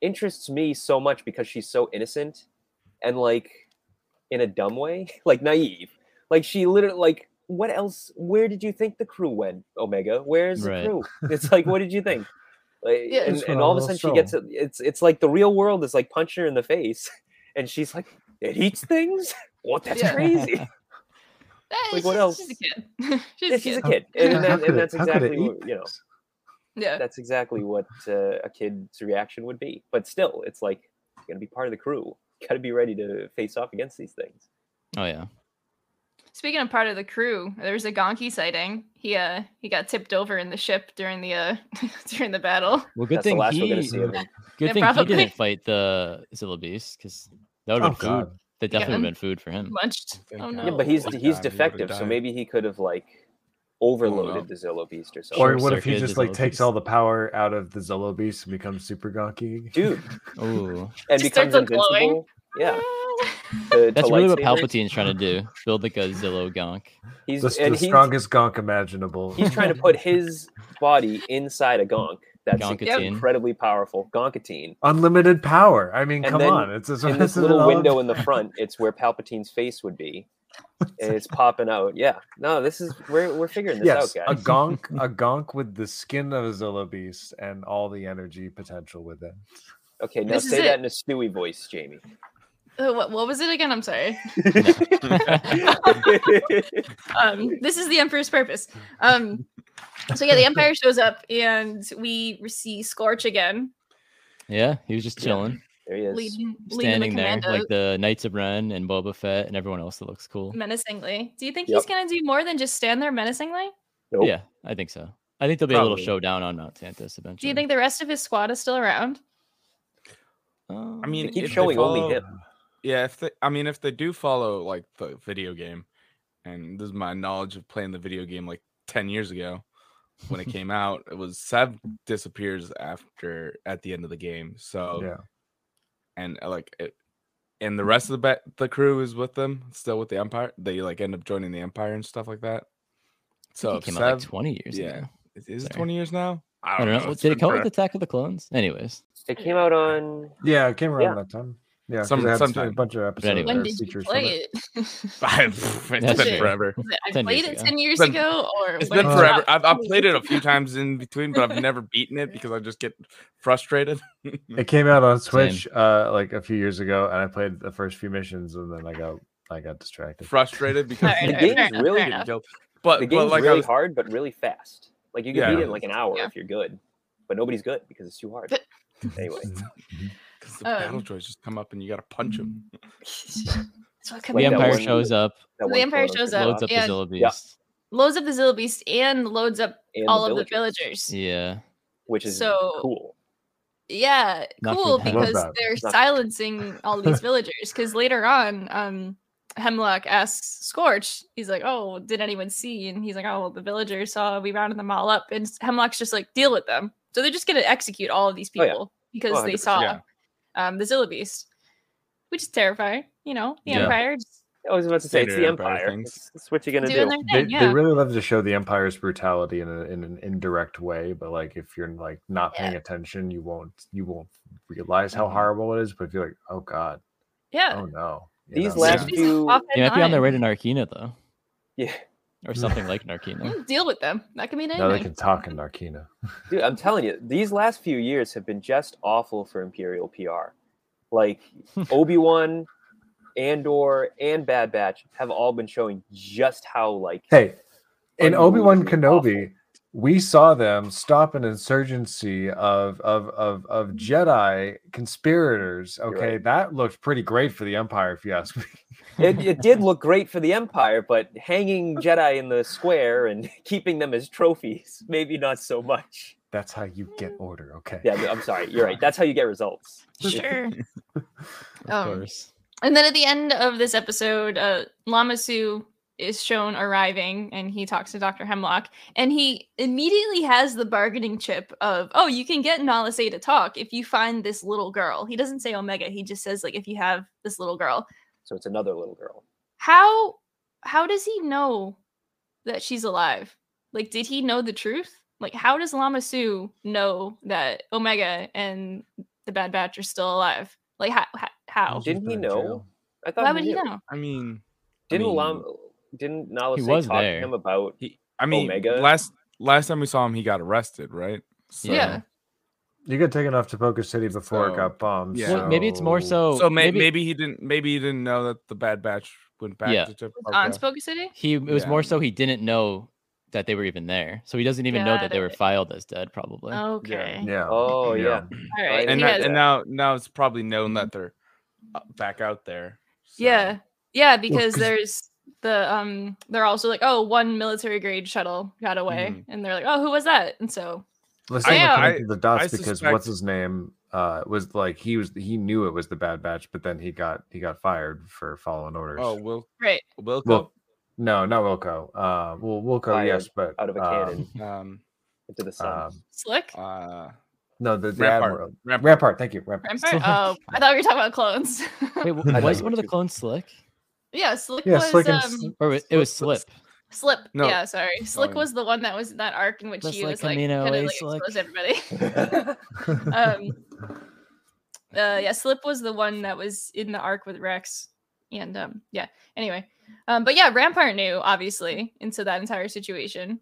interests me so much because she's so innocent and like in a dumb way, like naive. Like she literally like what else? Where did you think the crew went, Omega? Where's the crew? It's like what did you think? Like, Yeah. and, and all of a a sudden she gets it. It's it's like the real world is like punching her in the face, and she's like, "It eats things." What? That's Yeah. crazy. Like, what else? She's a kid. she's, Yeah, a she's a kid. kid, and, How that, and that's it exactly what, you know. Yeah. that's exactly what uh, a kid's reaction would be. But still, it's like you're gonna be part of the crew. You gotta be ready to face off against these things. oh yeah. Speaking of part of the crew, there was a Gonki sighting. He uh he got tipped over in the ship during the uh during the battle. Well, good That's the thing last he. we're gonna see him. Good Yeah, thing probably. he didn't fight the Zilla Beast because that would Oh have been food. God. That definitely would have been food for him. Munched. Oh no. Yeah, but he's Thank he's God he defective, so maybe he could have like overloaded no. the Zillo beast or something. Or what if he just like Zillo takes Beast. all the power out of the Zillo Beast and becomes super gonky? Dude, Ooh, and Just becomes starts, like, glowing. invincible. Yeah, to, that's to really what. Palpatine's trying to do. Build like a Zillo gonk. He's The, and the he's, strongest gonk imaginable. he's trying to put his body inside a gonk. That's Gonkatine. incredibly powerful. Gonkatine. unlimited power. I mean, And come then on. It's, it's in this little window in the front, it's where Palpatine's face would be. it's popping out. Yeah. No, this is we're we're figuring this yes, out, a guys. gonk, a gonk with the skin of a Zilla beast and all the energy potential with it. Okay, now This say that in a Stewie voice, Jamie. Uh, what, what was it again? I'm sorry. um, this is the Emperor's purpose. Um, so yeah, the Empire shows up, and we see Scorch again, Yeah, he was just Yeah. chilling, there he is. leading, leading the standing there like the Knights of Ren and Boba Fett and everyone else that looks cool. menacingly. Do you think Yep. he's gonna do more than just stand there menacingly? Nope. Yeah, I think so. I think there'll be a little showdown on Mount Tantis eventually. Do you think the rest of his squad is still around? Um, I mean, They keep if they showing only him. Yeah, if they, I mean, if they do follow like the video game, and this is my knowledge of playing the video game like ten years ago when it came out, it was Sev disappears after at the end of the game. So Yeah. and uh, like it, and the rest of the ba- the crew is with them, still with the Empire. They like end up joining the Empire and stuff like that. So it if came out like 20 years yeah, ago. is, is it twenty years now? I don't know. It's Did it come out with forever. Attack of the Clones? Anyways, It came out on Yeah, it came around Yeah. that time. Yeah, 'cause Some- it sometime. a bunch of episodes. anyway. When did you play it. it? it's That's been true. forever. It- I 10 played it ten years ago, or It's when been forever. dropped? I've, I've played it a few times in between, but I've never beaten it because I just get frustrated. It came out on Switch uh like a few years ago, and I played the first few missions, and then I got I got distracted. frustrated because Alright, the game is really fair good. enough. But, the but game's like really was, hard, but really fast. Like you can Yeah. beat it in like an hour Yeah. if you're good, but nobody's good because it's too hard. anyway, Mm-hmm. 'cause the Um, battle droids just come up and you gotta punch them. That's what Like the Empire shows up, The Empire shows up, loads up and- the Zillo Yeah. Beast. loads up the Zillo Beast and loads up and all of the villagers, villagers. Yeah, which is So- cool. Yeah, Not cool them. I love because they're Not- silencing all these villagers. Because later on, um, Hemlock asks Scorch, he's like, "Oh, did anyone see?" And he's like, "Oh, well, the villagers saw. We rounded them all up." And Hemlock's just like, "Deal with them." So they're just gonna execute all of these Oh, yeah. people because Oh, they 100%, saw yeah. Um, the Zillo Beast, which is terrifying. You know, the Yeah. Empire just I was about to say it's the Empire Empire. things. That's, that's what you're gonna doing do. their They, thing. they really love to show the Empire's brutality in, a, in an indirect way, but like if you're like not paying attention, you won't you won't realize how Mhm. horrible it is. But if you're like, oh god, yeah. oh no, you These know? last Especially few- off at might be on the nine. way to Narkina though, Yeah, or something like Narkina. Mm, Deal with them. That can mean now they anything. can talk in Narkina. dude, I'm telling you, these last few years have been just awful for Imperial PR. Like Obi Wan, Andor, and Bad Batch have all been showing just how like Hey, in Obi Wan Unbelievably Kenobi, we saw them stop an insurgency of of of, of Jedi conspirators. Okay, right. that looked pretty great for the Empire, if you ask me. it, it did look great for the Empire, but hanging Jedi in the square and keeping them as trophies, maybe not so much. That's how you get order. Okay. Yeah, I'm sorry, you're right. That's how you get results. Sure. Of Um, course. And then at the end of this episode, uh, Lama Su is shown arriving and he talks to Dr. Hemlock and he immediately has the bargaining chip of, oh, you can get Nala Se to talk if you find this little girl. He doesn't say Omega, he just says, like, if you have this little girl. So it's another little girl. How how does he know that she's alive? Like, did he know the truth? Like, how does Lama Su know that Omega and the Bad Batch are still alive? Like, how? How? how? Didn't he know? I thought Why would he knew. know? I mean, Didn't I mean, Lam, didn't Nala He Se was talk there. to him about? he, I mean, Omega? last last time we saw him, he got arrested, right? So, Yeah. You got taken off to Tipoca City before it got bombed. yeah. Well, maybe it's more so. So may, maybe, maybe, he didn't. Maybe he didn't know that the Bad Batch went back Yeah. to Chip. On okay. Tipoca City? he. It was Yeah. more so he didn't know that they were even there, so he doesn't even know Got that they were filed as dead. Probably. Okay. Yeah. Oh yeah, All right. and, Yeah. now- and now now it's probably known that they're uh, back out there. so- Yeah. Yeah, because 'cause- there's the um they're also like, oh, one military grade shuttle got away. Mhm. And they're like, Oh, who was that? And so Let's I- I- the dots I because suspect- what's his name uh was like he was he knew it was the Bad Batch, but then he got he got fired for following orders. Oh, Will right. Wilco. Well, no, not Wilco. Uh, well, Wilco, Fired yes, but out of a um, cannon um, into the sun. um, Slick? uh, no, the, the Rampart. Admiral. Rampart. Rampart. Thank you. Rampart. Rampart? Slick. Oh, I thought we were talking about clones. Wait, was one of the clones Slick, yeah, Slick Yeah, was Slick and um or it was Slip? Slip. No. Yeah, sorry. Slick yeah. was the one that was in that arc in which Just he like was like Kamino kind of like Slick. expose everybody. um uh yeah, Slip was the one that was in the arc with Rex And um, yeah. Anyway, um, but yeah, Rampart knew obviously into that entire situation.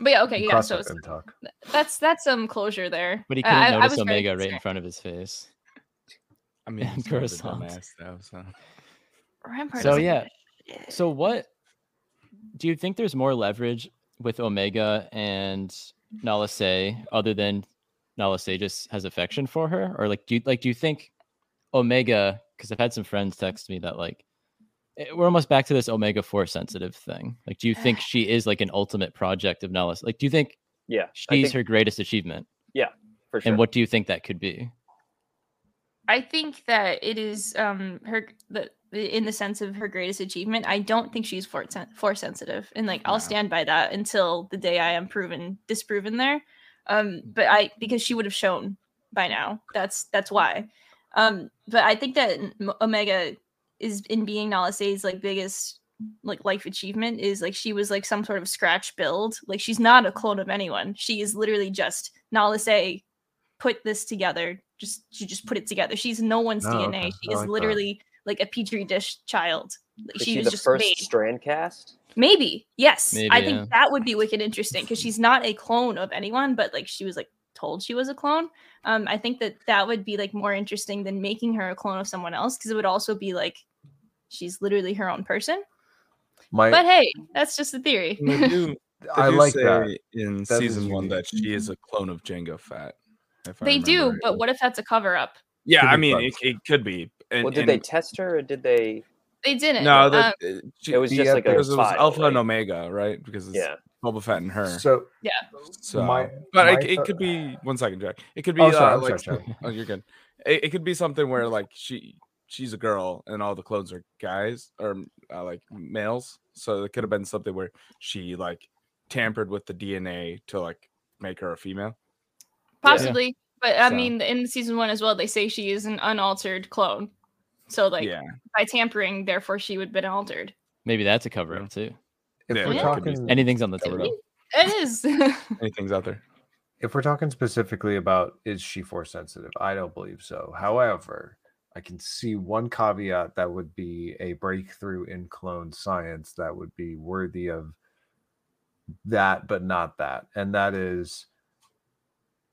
But yeah, okay, yeah. Cross So that talk. that's that's some closure there. But he I- couldn't I- I notice was very Omega right in front of his face. I mean, And of a croissants. dumbass though. So Rampart So yeah, shit. So what do you think there's more leverage with Omega and Nala Se other than Nala Se just has affection for her? Or like do you like do you think Omega because I've had some friends text me that like eh, we're almost back to this Omega Force sensitive thing. Like do you think she is like an ultimate project of Nala? Like do you think Yeah, she's think, her greatest achievement? Yeah for sure. And what do you think that could be? I think that it is um her the in the sense of her greatest achievement. I don't think she's force sen- force sensitive, and like No. I'll stand by that until the day I am proven disproven there. Um, but I because she would have shown by now. That's that's why. Um, but I think that Omega is in being Nala Se's like biggest like life achievement is like she was like some sort of scratch build. Like she's not a clone of anyone. She is literally just Nala Se put this together. Just she just put it together. She's no one's Oh, DNA. okay. She I is like literally like a petri dish child. Is she, she was the just first made. strand cast? Maybe yes. Maybe, I think yeah. that would be wicked interesting because she's not a clone of anyone, but like she was like told she was a clone. Um, I think that that would be like more interesting than making her a clone of someone else because it would also be like she's literally her own person. My, But hey, that's just a theory. And do, I do like say that. in That is season one that she is a clone of Jango Fett. if I they do, remember but what if that's a cover up? Yeah, Could I mean, it, it could be. And, well, did and- they test her or did they? They didn't. No, um, that uh, she- It was The just like a because it was file, Alpha right? and Omega, right? Because it's Yeah. Boba Fett and her. so yeah. So, my- but my it, it could be one second, Jack. It could be Oh, sorry, uh, like sorry, sorry. oh, you're good. It, it could be something where like she she's a girl and all the clones are guys or uh, like males. So it could have been something where she like tampered with the DNA to like make her a female. possibly. But I So- mean, in season one as well, they say she is an unaltered clone. So like yeah, by tampering, therefore she would have been altered. Maybe that's a cover up too. if Yeah, we're it could be talking Anything's on the table. It is. anything's out there. if we're talking specifically about is she force sensitive, I don't believe so. However, I can see one caveat that would be a breakthrough in clone science that would be worthy of that, but not that. And that is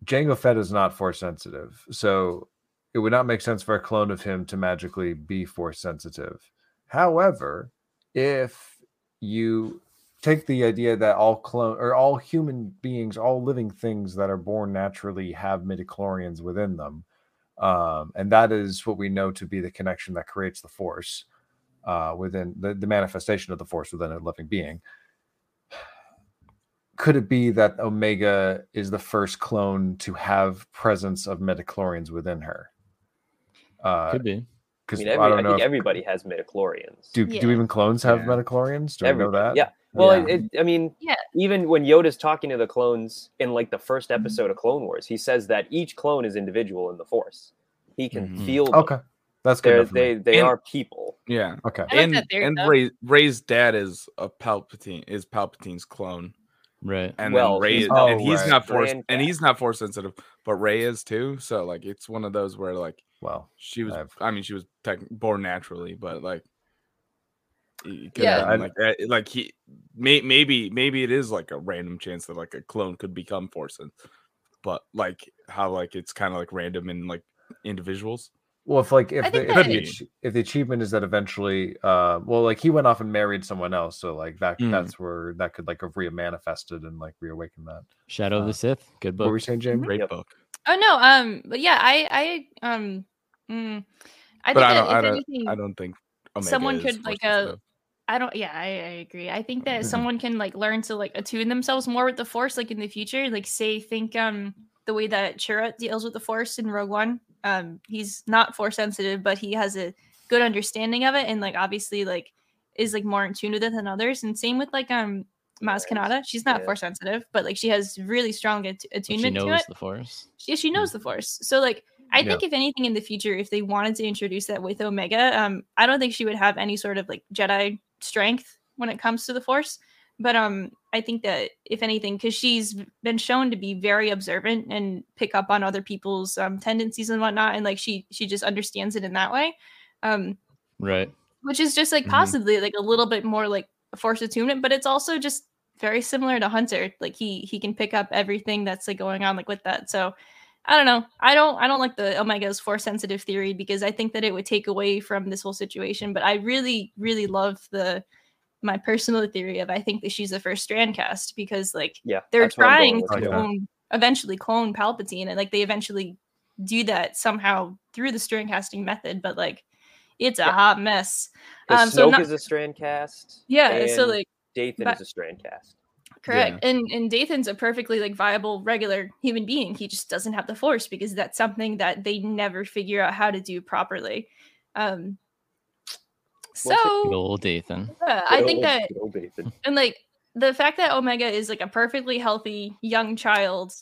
Jango Fett is not force sensitive. So it would not make sense for a clone of him to magically be force sensitive. However, if you take the idea that all clone or all human beings, all living things that are born naturally have midichlorians within them. Um, and that is what we know to be the connection that creates the force uh, within the, the manifestation of the force within a living being. Could it be that Omega is the first clone to have presence of midichlorians within her? Uh, Could be. I because mean, I, every, I, don't know. think if- everybody has midichlorians. do, do even clones have Yeah. midichlorians? Do we know that? Yeah. Well, Yeah. It, it, I mean, Yeah. even when Yoda's talking to the clones in like the first Mm-hmm. episode of Clone Wars, he says that each clone is individual in the Force. He can Mhm. feel. them. Okay. That's good. They're, for they they And- are people. Yeah, Okay. I like and and. Rey, Rey's dad is a Palpatine is Palpatine's clone. Right. and Well, then Rey he's is, not and he's right. not force and he's not force sensitive, but Rey is too. So like it's one of those where like Well, she was I've- I mean she was tech, born naturally, but like Yeah. have been I- like that- like he may, maybe maybe it is like a random chance that like a clone could become force but like how like it's kind of like random in like individuals. well, if like if the, if, the, ach- if the achievement is that eventually, uh, well, like he went off and married someone else, so like that Mm. that's where that could like have re-manifested and like reawaken that. Shadow of Uh, the Sith. Good book. What were book. we saying, Jamie? Great Yep. book. oh no. Um. But yeah, I I um. Mm, I But think I don't I if don't anything, I don't think Omega someone could, like, uh, sensitive. I don't. Yeah, I, I agree. I think that someone can like learn to like attune themselves more with the Force, like in the future. Like, say, think um the way that Chirrut deals with the Force in Rogue One. Um, he's not Force sensitive, but he has a good understanding of it, and like obviously like is like more in tune with it than others. And same with like um Maz Kanata. She's not Yeah. Force sensitive, but like she has really strong att- But she attunement to knows it. the Force. Yeah, she knows the Force. So like I Yeah. think if anything in the future, if they wanted to introduce that with Omega, um, I don't think she would have any sort of like Jedi strength when it comes to the Force. But um, I think that if anything, because she's been shown to be very observant and pick up on other people's um, tendencies and whatnot, and like she she just understands it in that way. Um, Right. which is just like Mhm. possibly like a little bit more like force attunement, but it's also just very similar to Hunter. Like he he can pick up everything that's like going on like with that. So I don't know. I don't I don't like the Omega's force sensitive theory because I think that it would take away from this whole situation. But I really, really love the my personal theory of I think that she's the first strand cast because like Yeah, they're that's what I'm trying to clone eventually clone Palpatine and like they eventually do that somehow through the strand casting method, but like it's a Yeah. hot mess. Um, so Snoke not- is a strand cast. Yeah, so like Dathan but- is a strand cast. Correct. And and Dathan's a perfectly like viable regular human being. He just doesn't have the force because that's something that they never figure out how to do properly. Um so old Dathan. yeah, I think that good old Dathan. and like the fact that omega is like a perfectly healthy young child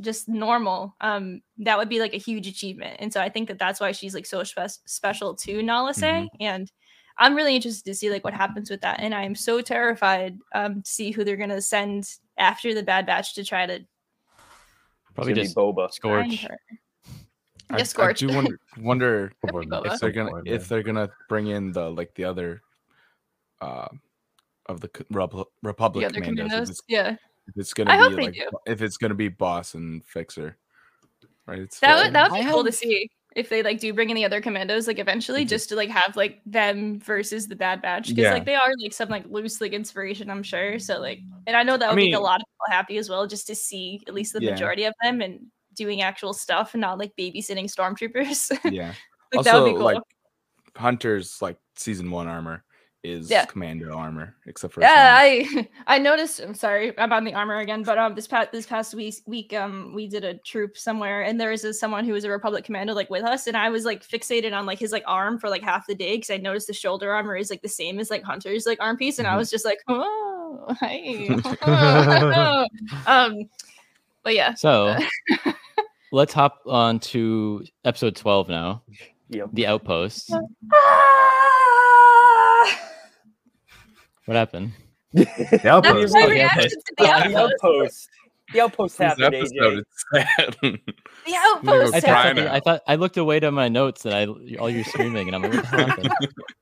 just normal um that would be like a huge achievement and so i think that that's why she's like so spe- special to nala Mm-hmm. and i'm really interested to see like what happens with that and i am so terrified um to see who they're gonna send after the bad batch to try to Probably just Boba. Scorch. I, Yeah, I Scorch. do wonder, wonder Probably Boba. at if they're gonna point, if they're gonna bring in the like the other uh of the c- Republic the other commandos. If commandos it's, yeah if it's gonna I be hope they like do. if it's gonna be boss and fixer, right? It's that would that would I be cool to see if they like do bring in the other commandos like eventually Mhm. just to like have like them versus the bad batch because Yeah. like they are like some like loose like inspiration i'm sure so like and i know that I would make a lot of people happy as well just to see at least the Yeah. majority of them and doing actual stuff and not like babysitting stormtroopers yeah. like that would be cool like Hunter's like season one armor is Yeah. commando armor, except for yeah i i noticed i'm sorry i'm on the armor again but um this past this past week week um we did a troop somewhere and there was a, someone who was a republic commando like with us and i was like fixated on like his like arm for like half the day because i noticed the shoulder armor is like the same as like hunter's like arm piece and i Mhm. was just like oh hey um but yeah So let's hop on to episode 12 now. Yep. The Outpost. What happened? The outpost. was my reaction to the the outpost outpost. The outpost This happened, episode AJ. sad. the outpost I thought, happened. out. I thought I looked away to my notes and I all you're screaming and I'm like, what the hell happened?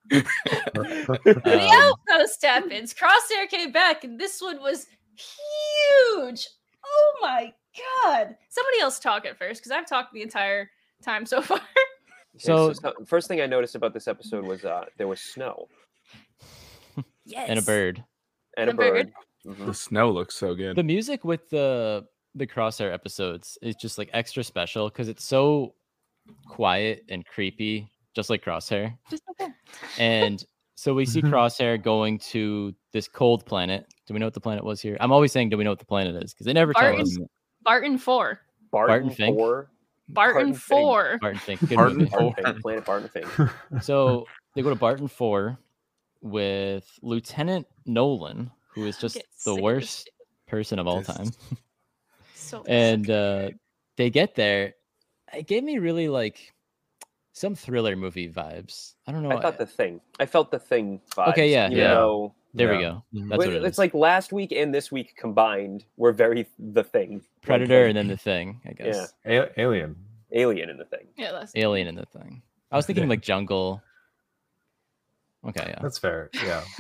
the Um, outpost happens. Crosshair came back, and this one was huge. Oh my god! Somebody else talk at first, because I've talked the entire time so far. Okay, So- so, first thing I noticed about this episode was uh, there was snow yes. and a bird. and a And a bird. bird. Mhm. the snow looks so good. The music with the the crosshair episodes is just like extra special because it's so quiet and creepy, just like crosshair. Just like okay. And so we see crosshair going to this cold planet. Do we know what the planet was here? I'm always saying, do we know what the planet is? Because they never tell us. Barton Four. Barton, Fink? Four. Barton, Barton Fink. Four. Barton Fink. Good Barton. Barton Four. Fink, Planet Barton Fink. So they go to Barton Four with Lieutenant Nolan, who is just the sick of this worst person of all This- time. So and uh they get there it gave me really like some thriller movie vibes i don't know I thought the thing. I felt the thing. Vibes, Okay, yeah, even yeah. though- there we Yeah. go Mhm. that's Well, what it it's is like last week and this week combined were very the thing. Predator and then the thing i guess A- alien. alien in the thing. yeah, that's alien and the thing i was thinking Yeah. like jungle okay yeah That's fair. Yeah.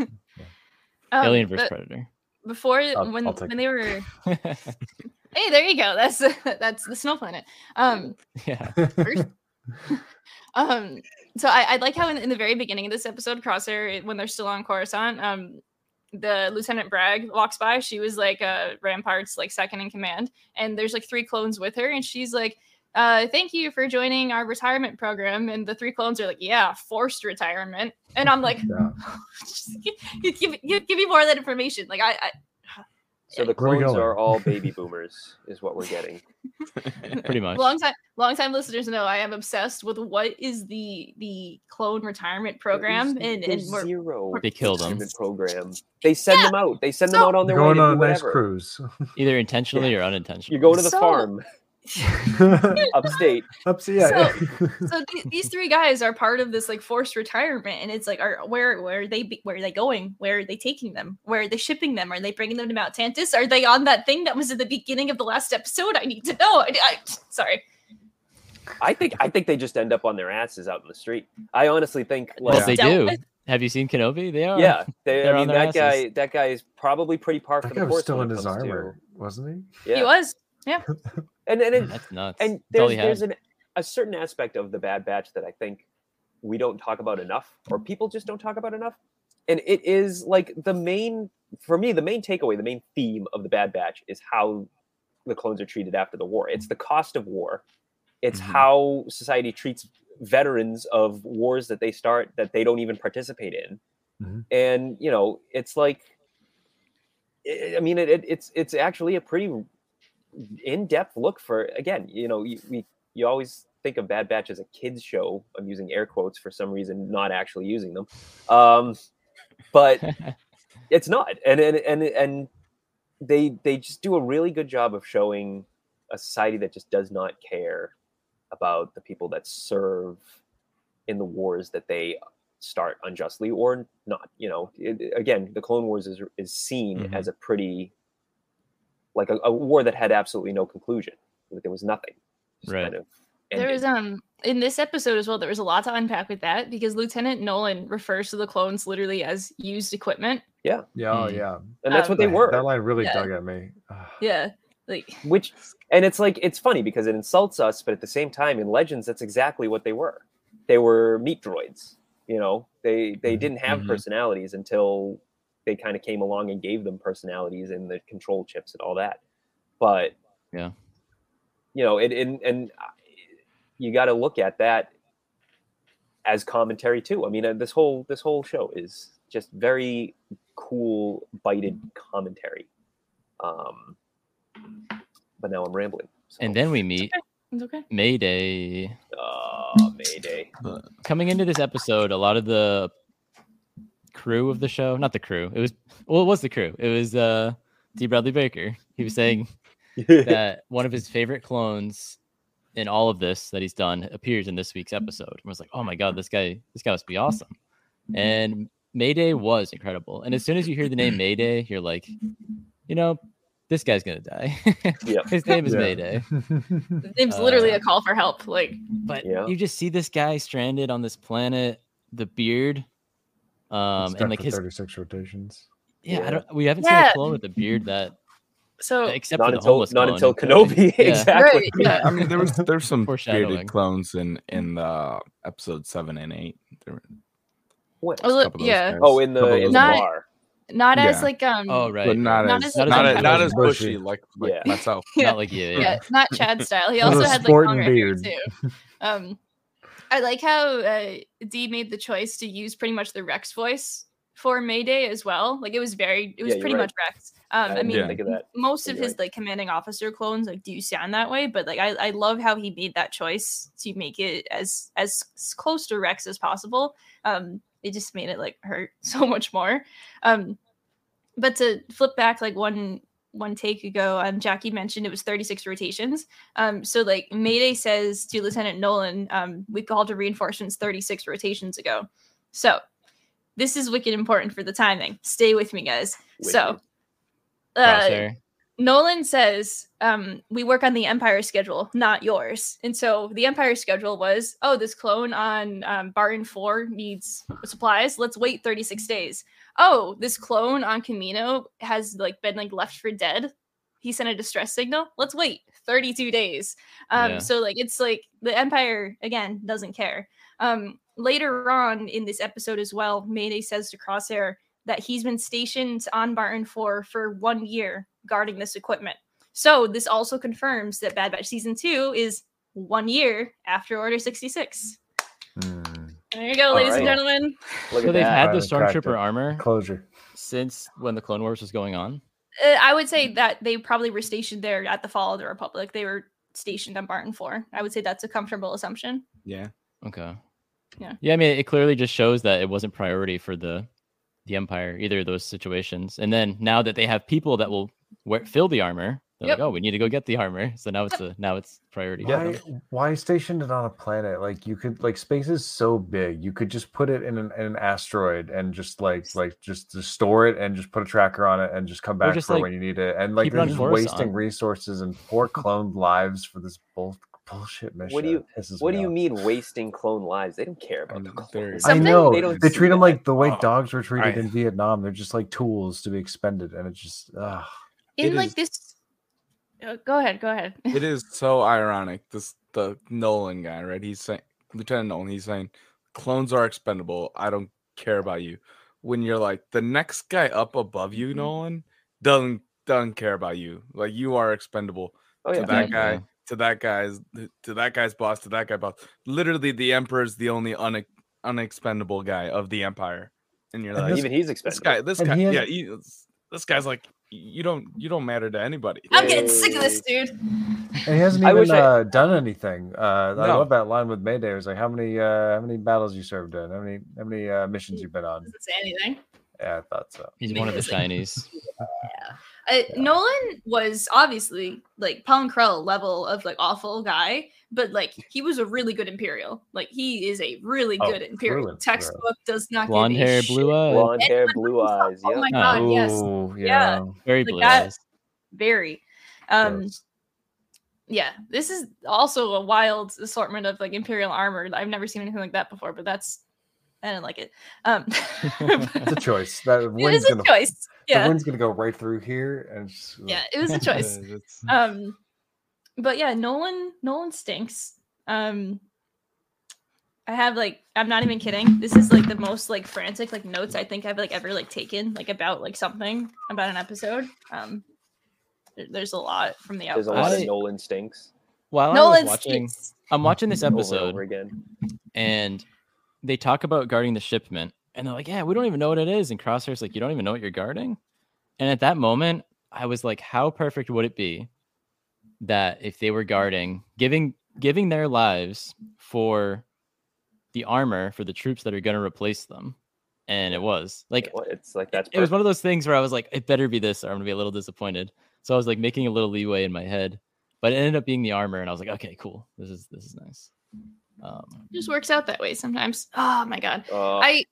um, alien versus predator before I'll- when I'll when they were hey there you go that's that's the snow planet um yeah first. um so I, I like how in, in the very beginning of this episode crosshair when they're still on coruscant um the lieutenant bragg walks by she was like uh rampart's like second in command and there's like three clones with her and she's like uh thank you for joining our retirement program and the three clones are like yeah forced retirement and i'm like Yeah. just give, give, give, give me more of that information like i, I So the clones are all baby boomers, is what we're getting. pretty much long time long time listeners know i am obsessed with what is the the clone retirement program There's- and and there's we're, zero They killed 'em. retirement program. They send Yeah, them out. They send them out on their Going way to on a do nice cruise. either intentionally or unintentionally You go to the So- farm upstate. Up to yeah. so th- these three guys are part of this like forced retirement and it's like are where where are they be- where are they going where are they taking them where are they shipping them are they bringing them to mount tantis are they on that thing that was at the beginning of the last episode i need to know I, I- sorry I think I think they just end up on their asses out in the street. I honestly think well they do with. Have you seen Kenobi? They are. Yeah, they, They're I mean their that guy. That guy is probably pretty par for That the guy was still in his comes to- armor, wasn't he? Yeah, He was. and and it, That's nuts. and there's there's an, a certain aspect of the Bad Batch that I think we don't talk about enough, or people just don't talk about enough. And it is like the main, for me, the main takeaway, the main theme of the Bad Batch is how the clones are treated after the war. It's the cost of war. It's Mhm. how society treats veterans of wars that they start that they don't even participate in. Mhm. And you know, it's like, I I mean, it, it, it's it's actually a pretty in-depth look for again you know you, we you always think of bad batch as a kids show. I'm using air quotes for some reason not actually using them. Um but it's not. And and and, and they they just do a really good job of showing a society that just does not care about the people that serve in the wars that they start unjustly or not you know. It, again the clone wars is is seen Mhm. as a pretty like a, a war that had absolutely no conclusion like there was nothing Just Right. kind of There was um in this episode as well. There was a lot to unpack with that because Lieutenant Nolan refers to the clones literally as used equipment. Yeah, Yeah. oh Mm. yeah. and that's um, what they were That line really Yeah. dug at me. Yeah, like which and it's like it's funny because it insults us but at the same time in legends that's exactly what they were they were meat droids you know they they Mhm. didn't have Mhm. personalities until they kind of came along and gave them personalities and the control chips and all that but Yeah. you know it and and you got to look at that as commentary too i mean uh, this whole this whole show is just very cool bited commentary um but now i'm rambling so. and then we meet it's okay. Mayday. Oh, Mayday. Coming into this episode, a lot of the crew of the show, not the crew, it was well, it was the crew. It was uh D. Bradley Baker. He was saying that one of his favorite clones in all of this that he's done appears in this week's episode. And was like, oh my god, this guy, this guy must be awesome. And Mayday was incredible. And as soon as you hear the name Mayday, you're like, you know, this guy's gonna die. Yep. His name is Yeah. Mayday. The name's literally Uh, a call for help. Like But Yeah. you just see this guy stranded on this planet, the beard, um, Stuck and like his 36 rotations. yeah, I don't. We haven't seen a clone with a beard that, so. except not for the until not clone until in Kenobi. Kenobi. Yeah. exactly. Right, yeah. I mean, there was there's some Foreshadowing. bearded clones in in the episode seven and eight. There were What? Oh, look, couple yeah, guys. Oh, in the in Not- guys. bar. not as Yeah. like um. Oh right, but not, Not as as not, like- as, not Not as as bushy bushy. like like Yeah. myself. Yeah. not like you. Yeah. yeah, not Chad style. He also had like sporting longer hair beard. too. Um, I like how uh, D made the choice to use pretty much the Rex voice for Mayday as well. Like it was very, it was Yeah, pretty right. much Rex. Um, I I, mean, Yeah. think of that. most of You're his right. like commanding officer clones like do sound that way, but like I, I love how he made that choice to make it as as close to Rex as possible. Um, it just made it like hurt so much more. Um, but to flip back like one one take ago, um, Jackie mentioned it was 36 rotations. Um, so like Mayday says to Lieutenant Nolan, um, we called to reinforcements 36 rotations ago. So this is wicked important for the timing. Stay with me, guys. So uh, Nolan says, um, we work on the Empire schedule, not yours. And so the Empire schedule was, oh, this clone on um, Barton 4 needs supplies. Let's wait 36 days. Oh, this clone on Kamino has like been like left for dead. He sent a distress signal. Let's wait 32 days. Um, Yeah. So like it's like the Empire again doesn't care. Um, later on in this episode as well, Mayday says to Crosshair that he's been stationed on Barton 4 for one year guarding this equipment. So this also confirms that Bad Batch season two is one year after Order 66. There you go, All ladies and gentlemen. Look So they've that. had the stormtrooper armor Closure. since when the Clone Wars was going on. Uh, I would say that they probably were stationed there at the fall of the Republic. They were stationed on Barton 4. I would say that's a comfortable assumption. Yeah. Okay. Yeah. Yeah, I mean, it clearly just shows that it wasn't priority for the the Empire either of those situations. And then now that they have people that will wear, fill the armor, they're Yep. like, oh, we need to go get the armor. So now it's a now it's priority. for Why, them. why station it on a planet? Like you could like space is so big. You could just put it in an, in an asteroid and just like like just, just store it and just put a tracker on it and just come back just, for like, when you need it. And like keep it they're just Coruscant. wasting resources and poor cloned lives for this bull bullshit mission. What do you- What me do you off. mean wasting clone lives? They don't care about I'm the mm, clones. I know They they, don't they treat them like the way Oh, dogs were treated I- in Vietnam. They're just like tools to be expended, and it's just ugh. in It like is- this. Uh, go ahead. Go ahead. it is so ironic. This the Nolan guy, right? He's saying Lieutenant Nolan. He's saying clones are expendable. I don't care about you. When you're like the next guy up above you, Nolan doesn't doesn't care about you. Like you are expendable Oh to yeah, that Yeah. guy, to that guy's, to that guy's boss, to that guy boss. Literally, the Emperor is the only une, unexpendable guy of the Empire, and you're And like, this- even he's this expendable. guy, this and guy, has- yeah, he, this guy's like, you don't, you don't matter to anybody. I'm getting sick of this, dude. And he hasn't even wish I- uh, done anything. Uh, I love that line with Mayday. It was like, how many uh, how many battles you served in? How many how many uh, missions you've been on? Doesn't say anything. Yeah, I thought so. He's one of the Amazing. Chinese. Uh, Nolan was obviously like Pong Krell level of like awful guy, but like he was a really good Imperial. Like he is a really Oh, good Imperial. fluent, bro. Textbook does not Blonde give a hair, shit. blue eyes. Blonde hair, blue eyes. Oh Yeah. my god, yes, Ooh, Yeah. Very Like blue that- eyes. very. Um, gross. yeah, this is also a wild assortment of like Imperial armor. I've never seen anything like that before, but that's I didn't like it. Um, it's a choice. That it wind's is a gonna choice. The Yeah, wind's gonna go right through here, and just, yeah, it was a choice. Um but yeah nolan nolan stinks um i have like i'm not even kidding this is like the most like frantic like notes i think i've like ever like taken like about like something about an episode um there- there's a lot from the There's a lot of Nolan stinks. While I nolan was watching, stinks I'm watching this over episode, over again. and they talk about guarding the shipment, and they're like, "Yeah, we don't even know what it is." And Crosshair's like, "You don't even know what you're guarding." And at that moment, I was like, "How perfect would it be that if they were guarding, giving giving their lives for the armor for the troops that are going to replace them?" And it was like It's like that's it was one of those things where I was like, it better be this, or I'm gonna be a little disappointed. So I was like making a little leeway in my head, but it ended up being the armor, and I was like, okay, cool, this is this is nice. Um, It just works out that way sometimes oh my god Uh, i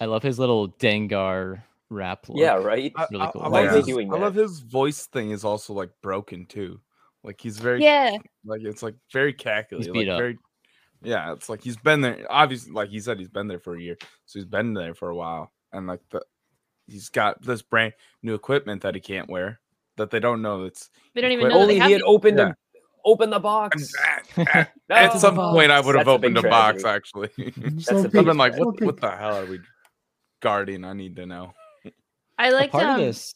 I love his little Dengar wrap. Look. yeah, right. I, really cool. I Why love his- doing I love his voice thing is also like broken too. Like he's very yeah like it's like very cackly. He's like beat up. very yeah, it's like he's been there obviously like he said he's been there for a year. So he's been there for a while. And like the he's got this brand new equipment that he can't wear that they don't know it's they don't even know Only he had opened Yeah. the open the and box. at, No. at some point I would have That's opened a box actually. That's So the I've been like, what what the hell are we guarding? I need to know. I liked part um, of this.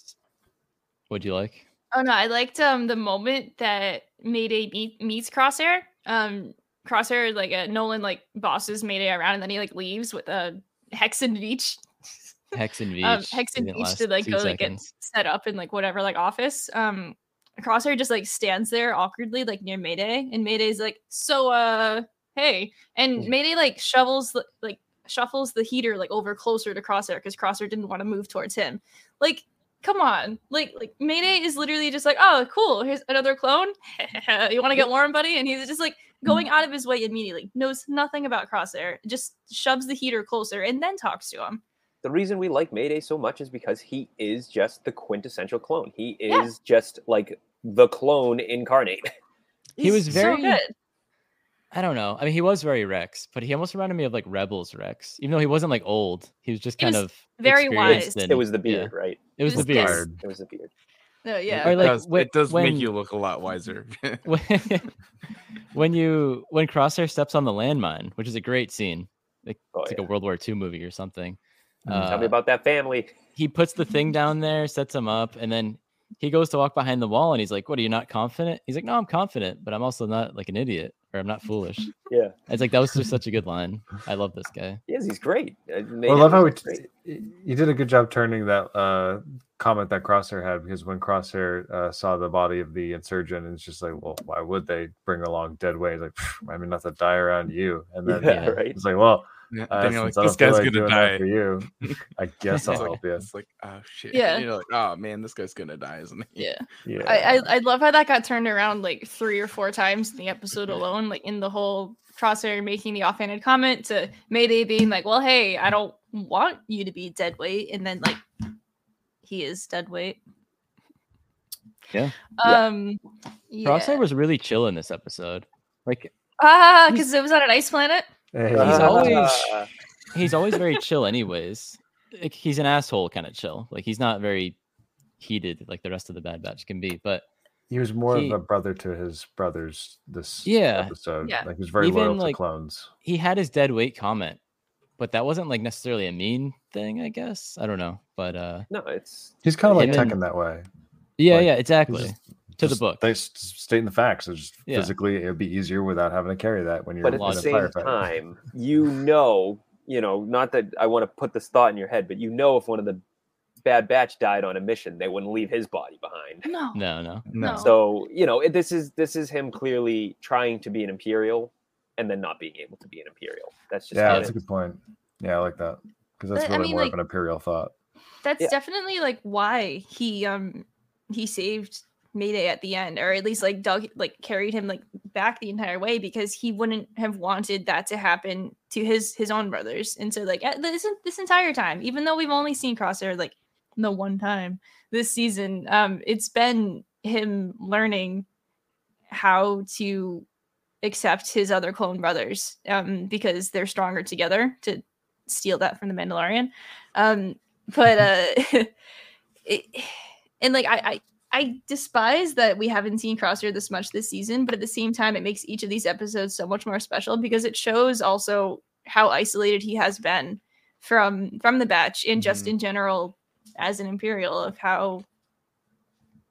What'd you like? Oh no, I liked um the moment that Mayday meet, meets Crosshair. Um Crosshair like uh, Nolan like bosses Mayday around and then he like leaves with a Hex and Veach. Hex and Veach. Um Hex and didn't Veach to like two go like get set up in like whatever like office. Um Crosshair just like stands there awkwardly like near Mayday and Mayday's like, so uh hey. And Hmm. Mayday like shovels like shuffles the heater like over closer to Crosshair because Crosshair didn't want to move towards him. Like come on like like mayday is literally just like oh cool here's another clone you want to get warm buddy and he's just like going out of his way immediately knows nothing about crosshair just shoves the heater closer and then talks to him the reason we like Mayday so much is because he is just the quintessential clone. He is Yeah. just like the clone incarnate. He was very- so good I don't know. I mean, he was very Rex, but he almost reminded me of like Rebels Rex, even though he wasn't like old. He was just kind was of very wise. and- it was the yeah, beard, right? It was He the beard. Tired. It was the beard. no yeah Or It does, when- it does when- make you look a lot wiser. when, when you when Crosshair steps on the landmine, which is a great scene. Like, Oh, it's like a World War II movie or something. Tell me Uh, about that family. he puts the thing down there, sets him up, and then he goes to walk behind the wall, and he's like, "What? Are you not confident?" He's like, "No, I'm confident, but I'm also not like an idiot, or I'm not foolish." Yeah. It's like that was just such a good line. I love this guy. Yes, he's great. Uh, Well, I love how Mayday we, was great. you did a good job turning that uh, comment that Crosshair had because when Crosshair uh, saw the body of the insurgent, it's just like, well, why would they bring along dead weight? Like, I mean, not to die around you. And then Yeah, yeah. right. it's like, well, Yeah, uh, then you're like, this guy's like gonna die. for you. I guess I'll like, help you. It's like, oh shit. Yeah. You're like, oh man, this guy's gonna die, isn't he? yeah Yeah, I, I i love how that got turned around like three or four times in the episode alone like in the whole crosshair making the offhanded comment to mayday being like well hey i don't want you to be dead weight and then like he is dead weight Yeah. Yeah. um yeah. Crosshair was really chill in this episode. Like Ah, because it was on an ice planet. Hey, He's Uh, always- he's always very chill, anyways. Like, he's an asshole kind of chill. Like he's not very heated like the rest of the Bad Batch can be. But he was more he- of a brother to his brothers this Yeah. episode. Yeah. Like he was very Even, loyal like- to clones. he had his dead weight comment, but that wasn't like necessarily a mean thing. I guess I don't know, but uh, no, it's He's kind of like him Tekken that way. yeah, Like, yeah, He's exactly. just- To the book. They s- stating the facts. It's just Yeah. physically, it'd be easier without having to carry that when you're but at the same firefight. time, you know, you know, not that I want to put this thought in your head, but you know, if one of the Bad Batch died on a mission, they wouldn't leave his body behind. No. No, no. No. No. So you know, it, this is this is him clearly trying to be an Imperial and then not being able to be an Imperial. That's just Yeah, how it that's a good point. Yeah, I like that because that's But, I really mean, more like- of an imperial thought. That's Yeah. definitely like why he um he saved Mayday at the end, or at least like Doug like carried him like back the entire way because he wouldn't have wanted that to happen to his his own brothers. And so like this this entire time, even though we've only seen Crosshair like the one time this season, um, it's been him learning how to accept his other clone brothers um because they're stronger together to steal that from the Mandalorian. Um but uh it, and like I, I I despise that we haven't seen Crosshair this much this season, but at the same time it makes each of these episodes so much more special because it shows also how isolated he has been from from the batch and just Mhm. in general as an imperial of how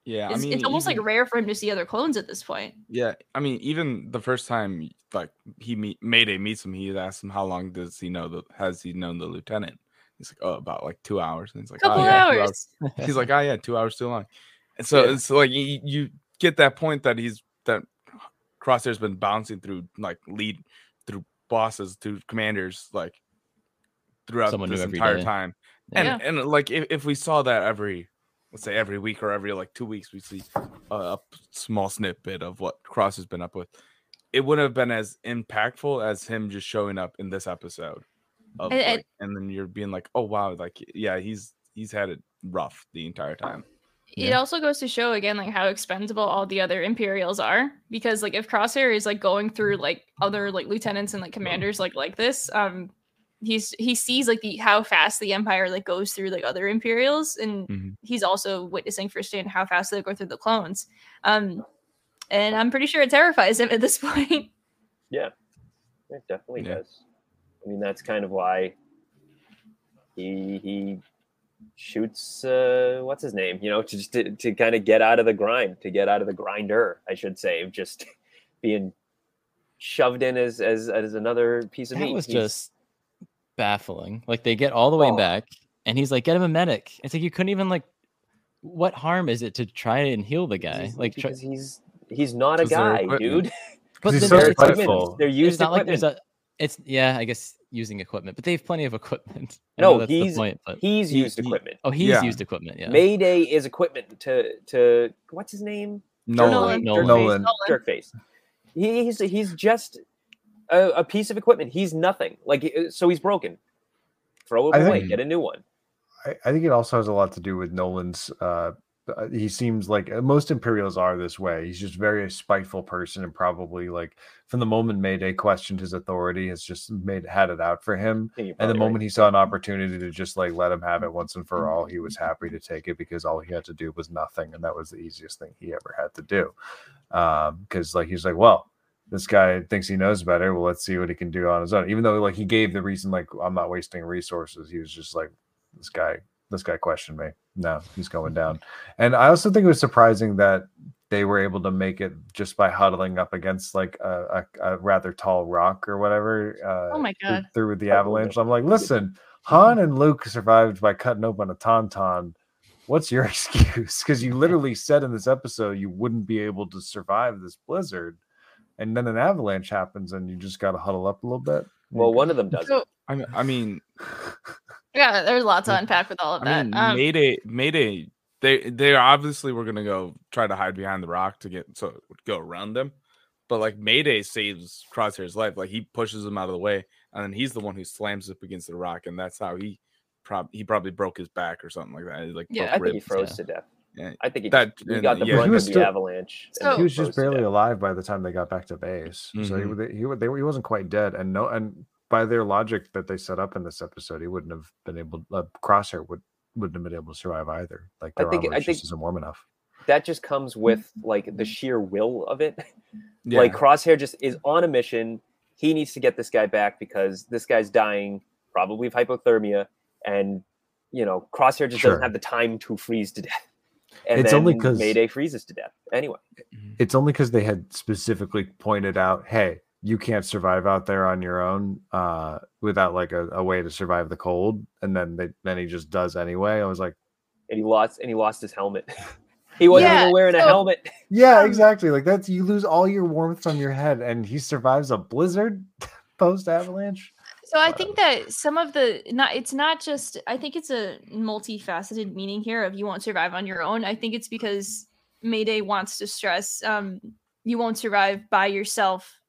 Yeah, I it's, mean, it's almost even- like rare for him to see other clones at this point. Yeah, I mean, even the first time, like he meet Mayday meets him, he asks him how long does he know the has he known the lieutenant? He's like, oh, about like two hours, and he's like, Couple oh, yeah, two hours. He's like, oh yeah, two hours too long. And so Yeah. it's like you, you get that point that he's that Crosshair's been bouncing through like lead through bosses through commanders like throughout Someone this entire day. time. And Yeah. and like if, if we saw that every let's say every week or every like two weeks we see a small snippet of what Cross has been up with, it wouldn't have been as impactful as him just showing up in this episode. Of, And- and- like, and then you're being like, oh wow, like yeah, he's he's had it rough the entire time. It also goes to show again like how expendable all the other imperials are because like if crosshair is like going through like other like lieutenants and like commanders like like this um he's he sees like the how fast the empire like goes through like other imperials and Mhm. he's also witnessing firsthand how fast they go through the clones um and i'm pretty sure it terrifies him at this point Yeah. It definitely Yeah. does. I mean, that's kind of why he he shoots uh what's his name, you know, to just to, to kind of get out of the grind, to get out of the grinder, I should say, of just being shoved in as as as another piece of That meat. was He's- just baffling. Like they get all the way Oh. back, and he's like, "Get him a medic." It's like you couldn't even like. What harm is it to try and heal the guy? he's- Like, try, he's he's not a guy, dude. but he's then so there's They're spiteful. It's used not like there's a. It's yeah, I guess using equipment, but they have plenty of equipment. I No, he's- point. But He's He- used he- equipment. oh, he's yeah. used equipment. Yeah, Mayday is equipment to to what's his name? Nolan. Nolan. Nolan. Nolan. jerk face. He, he's he's just a, a piece of equipment. He's nothing. Like uh, so, he's broken. Throw it I away. think- Get a new one. I, I think it also has a lot to do with Nolan's. Uh, he seems like uh, most Imperials are this way. He's just very spiteful person, and probably like from the moment Mayday questioned his authority, has just made had it out for him. I think you're And the moment right. he saw an opportunity to just like let him have it once and for all, he was happy to take it because all he had to do was nothing, and that was the easiest thing he ever had to do. Because like he's like, well, this guy thinks he knows better. Well, let's see what he can do on his own. Even though like he gave the reason like I'm not wasting resources, he was just like, this guy, this guy questioned me. No, he's going down. And I also think it was surprising that they were able to make it just by huddling up against like a, a, a rather tall rock or whatever. Uh, Oh my God. Through the Oh, avalanche. I'm like, listen, Han and Luke survived by cutting open a tauntaun. What's your excuse? Because you literally said in this episode you wouldn't be able to survive this blizzard, and then an avalanche happens, and you just got to huddle up a little bit. Well, one of them does. so I mean, I mean, yeah there's a lot to unpack with all of I that mean, um, Mayday, Mayday. They they obviously were gonna go try to hide behind the rock to get so it would go around them, but like Mayday saves Crosshair's life. Like he pushes him out of the way, and then he's the one who slams up against the rock, and that's how he prob he probably broke his back or something like that. He, like Yeah. I broke think he froze yeah. to death. Yeah, I think he, That- just, he got the yeah, brunt he of was the still- avalanche. So- he was just barely alive by the time they got back to base. So he, Mhm. would- he, would- they, he wasn't quite dead, and no, and by their logic that they set up in this episode, he wouldn't have been able. Uh, Crosshair would wouldn't have been able to survive either. Like I their think- armor I just think- isn't warm enough. That just comes with like the sheer will of it. Yeah. Like Crosshair just is on a mission. He needs to get this guy back because this guy's dying, probably of hypothermia, and you know Crosshair just Sure. doesn't have the time to freeze to death. And It's then only 'cause- Mayday freezes to death. Anyway, It's only because they had specifically pointed out, hey, you can't survive out there on your own uh, without like a, a way to survive the cold, and then they then he just does anyway. I was like, and he lost and he lost his helmet. he wasn't Yeah, even wearing a helmet. yeah, Um, exactly. Like that's you lose all your warmth from your head, and he survives a blizzard post avalanche. So I think that some of the not it's not just I think it's a multifaceted meaning here of you won't survive on your own. I think it's because Mayday wants to stress um you won't survive by yourself, like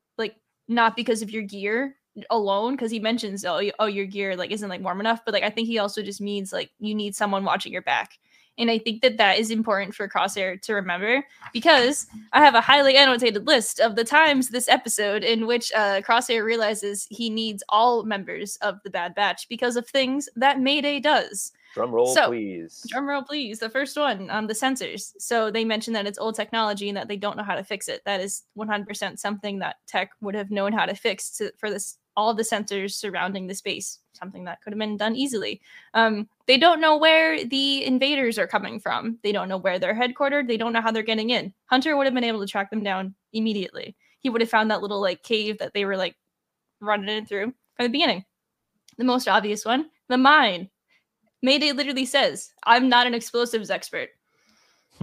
not because of your gear alone, because he mentions oh oh your gear like isn't like warm enough, but like I think he also just means like you need someone watching your back. And I think that that is important for Crosshair to remember because I have a highly annotated list of the times this episode in which uh, Crosshair realizes he needs all members of the Bad Batch because of things that Mayday does. Drum roll, So, please. Drum roll, please. The first one, um, the sensors. So they mentioned that it's old technology and that they don't know how to fix it. That is 100% something that Tech would have known how to fix to, for this all the sensors surrounding the space. Something that could have been done easily. Um, they don't know where the invaders are coming from. They don't know where they're headquartered. They don't know how they're getting in. Hunter would have been able to track them down immediately. He would have found that little like cave that they were like running it through from the beginning. The most obvious one, the mine. Mayday literally says, I'm not an explosives expert.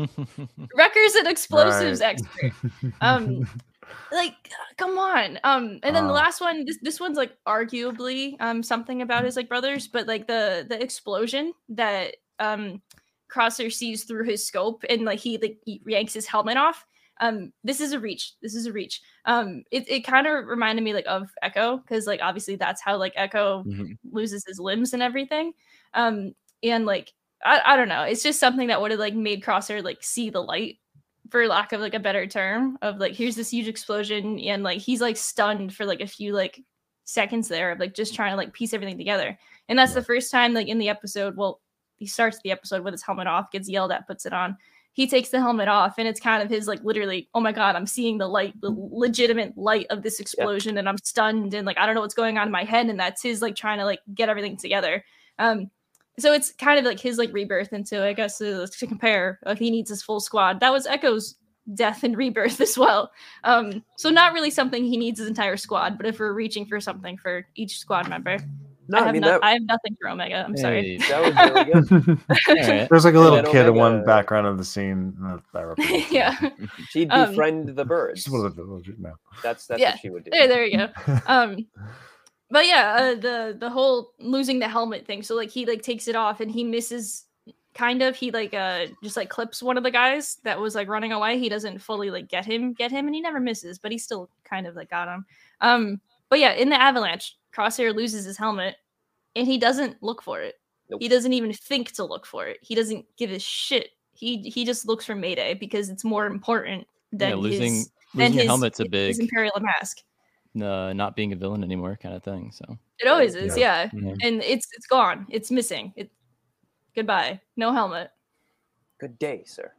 Wrecker's an explosives Right. expert. Um, like, come on. Um, and then the Uh. last one, this this one's like arguably um something about his like brothers, but like the the explosion that um Crosshair sees through his scope and like he like he yanks his helmet off. Um, this is a reach. This is a reach. Um, it, it kind of reminded me like of Echo because like obviously that's how like Echo Mhm. loses his limbs and everything. Um, and like I, I don't know, it's just something that would have like made Crosshair like see the light, for lack of like a better term, of like here's this huge explosion and like he's like stunned for like a few like seconds there of like just trying to like piece everything together. And that's the first time like in the episode. Well, he starts the episode with his helmet off, gets yelled at, puts it on. He takes the helmet off, and it's kind of his like literally, oh my god, I'm seeing the light, the legitimate light of this explosion, and I'm stunned, and like I don't know what's going on in my head, and that's his like trying to like get everything together. Um, so it's kind of like his like rebirth into, I guess, uh, to compare, if he needs his full squad. That was Echo's death and rebirth as well. Um, so not really something he needs his entire squad, but if we're reaching for something for each squad member, No, I I, have mean no- that, I have nothing for Omega. I'm sorry. That was really good. alright. There's like a little then kid in one background of the scene. uh, that yeah. She'd Um, befriend the birds. Just one of the villagers now. That's that's Yeah. what she would do. There, there you go. Um, but yeah, uh, the the whole losing the helmet thing. So like he like takes it off and he misses. Kind of, he like uh just like clips one of the guys that was like running away. He doesn't fully like get him, get him, and he never misses, but he still kind of like got him. Um, but yeah, in the avalanche, Crosshair loses his helmet, and he doesn't look for it. Nope. He doesn't even think to look for it. He doesn't give a shit. He he just looks for Mayday because it's more important than yeah, losing his losing your his, helmet's a his big Imperial mask. Uh, not being a villain anymore kind of thing. So It always is, yeah. yeah. And it's it's gone. It's missing. It goodbye. No helmet. Good day, sir.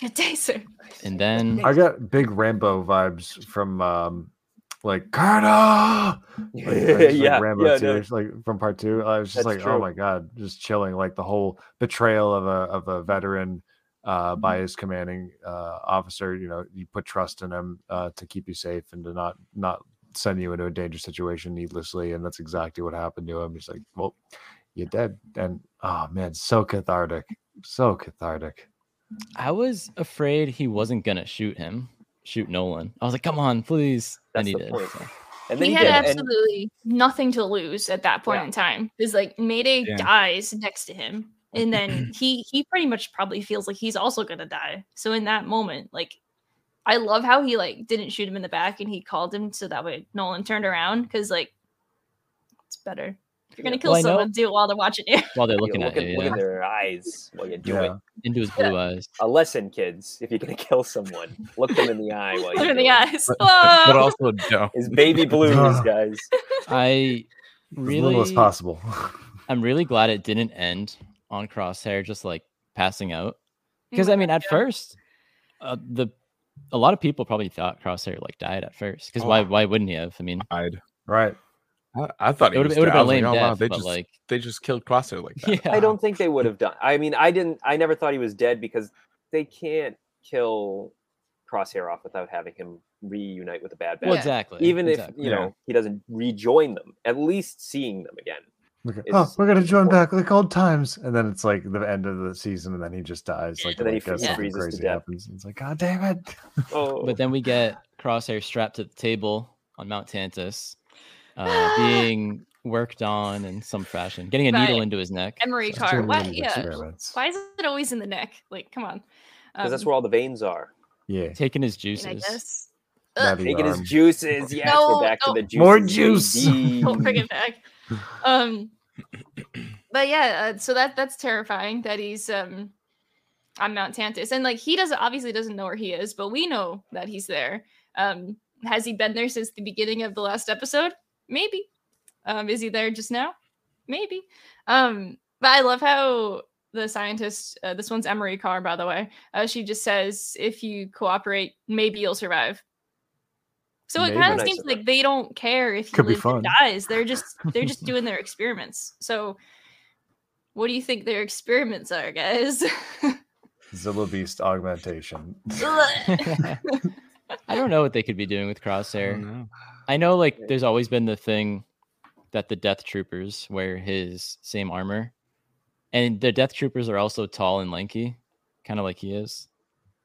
Good day, sir. and then I got big Rambo vibes from um like Carter. Like, I just, like, yeah, Rambo yeah, no, like from part two. I was just That's like, oh my god, just chilling. Like the whole betrayal of a of a veteran uh, Mm-hmm. by his commanding uh, officer. You know, you put trust in him uh, to keep you safe and to not not send you into a dangerous situation needlessly. And that's exactly what happened to him. He's like, well, you're dead. And oh man, so cathartic, so cathartic. I was afraid he wasn't gonna shoot him, shoot Nolan. I was like, come on, please. That's and he did. so. And then he he, had did. And absolutely nothing to lose at that point Yeah. in time. Because like Mayday Yeah. dies next to him. And then he he pretty much probably feels like he's also gonna die. So in that moment, like I love how he like didn't shoot him in the back and he called him so that way Nolan turned around because like it's better. If you're gonna kill Well, someone, do it while they're watching you. While they're You looking look at at, you, look yeah. at their eyes while you do it. Into his blue eyes. A lesson, kids. If you're gonna kill someone, look them in the eye while you Look in the it. eyes. But, but also don't. It's baby blues, guys. I As little as possible. I'm really glad it didn't end on Crosshair just like passing out. Because I mean, at God. first, uh, the a lot of people probably thought Crosshair like died at first. Because why Oh. why wouldn't he have? I mean, I'd, right. I, I thought it would it would have been was lame like, oh, wow, death, they but just like they just killed Crosshair like that. yeah, I don't think they would have done. I mean, I didn't. I never thought he was dead because they can't kill Crosshair off without having him reunite with the Bad Batch. Well, exactly. Even exactly. if you Yeah. know he doesn't rejoin them, at least seeing them again. Okay. Oh, we're gonna join back like old times, and then it's like the end of the season, and then he just dies. Like, And then he like, uh, freezes to crazy death. happens. and It's like, God damn it! Oh, But then we get Crosshair strapped to the table on Mount Tantis, uh, being worked on in some fashion, getting a needle into his neck. Emerie Just car. doing What? Yeah. Why is it always in the neck? Like, come on. because that's Um, where all the veins are. Yeah, Taking his juices. guess. Not Ugh, the Taking his juices. Yes, No, we're back no. to the juices. More juice. baby. don't bring it back. Um, but yeah, uh, so that that's terrifying that he's um on Mount Tantis, and like he doesn't obviously doesn't know where he is, but we know that he's there. Um, has he been there since the beginning of the last episode? Maybe. Um, is he there just now? Maybe. Um, but I love how the scientist, uh, this one's Emerie Karr, by the way. Uh, she just says, "If you cooperate, maybe you'll survive." So it kind of seems like they don't care if he Could be lives or fun. dies. They're just they're just doing their experiments. So, what do you think their experiments are, guys? Zillo Beast augmentation. I don't know what they could be doing with I don't Crosshair. know. I know like there's always been the thing that the Death Troopers wear his same armor. And the Death Troopers are also tall and lanky, kind of like he is.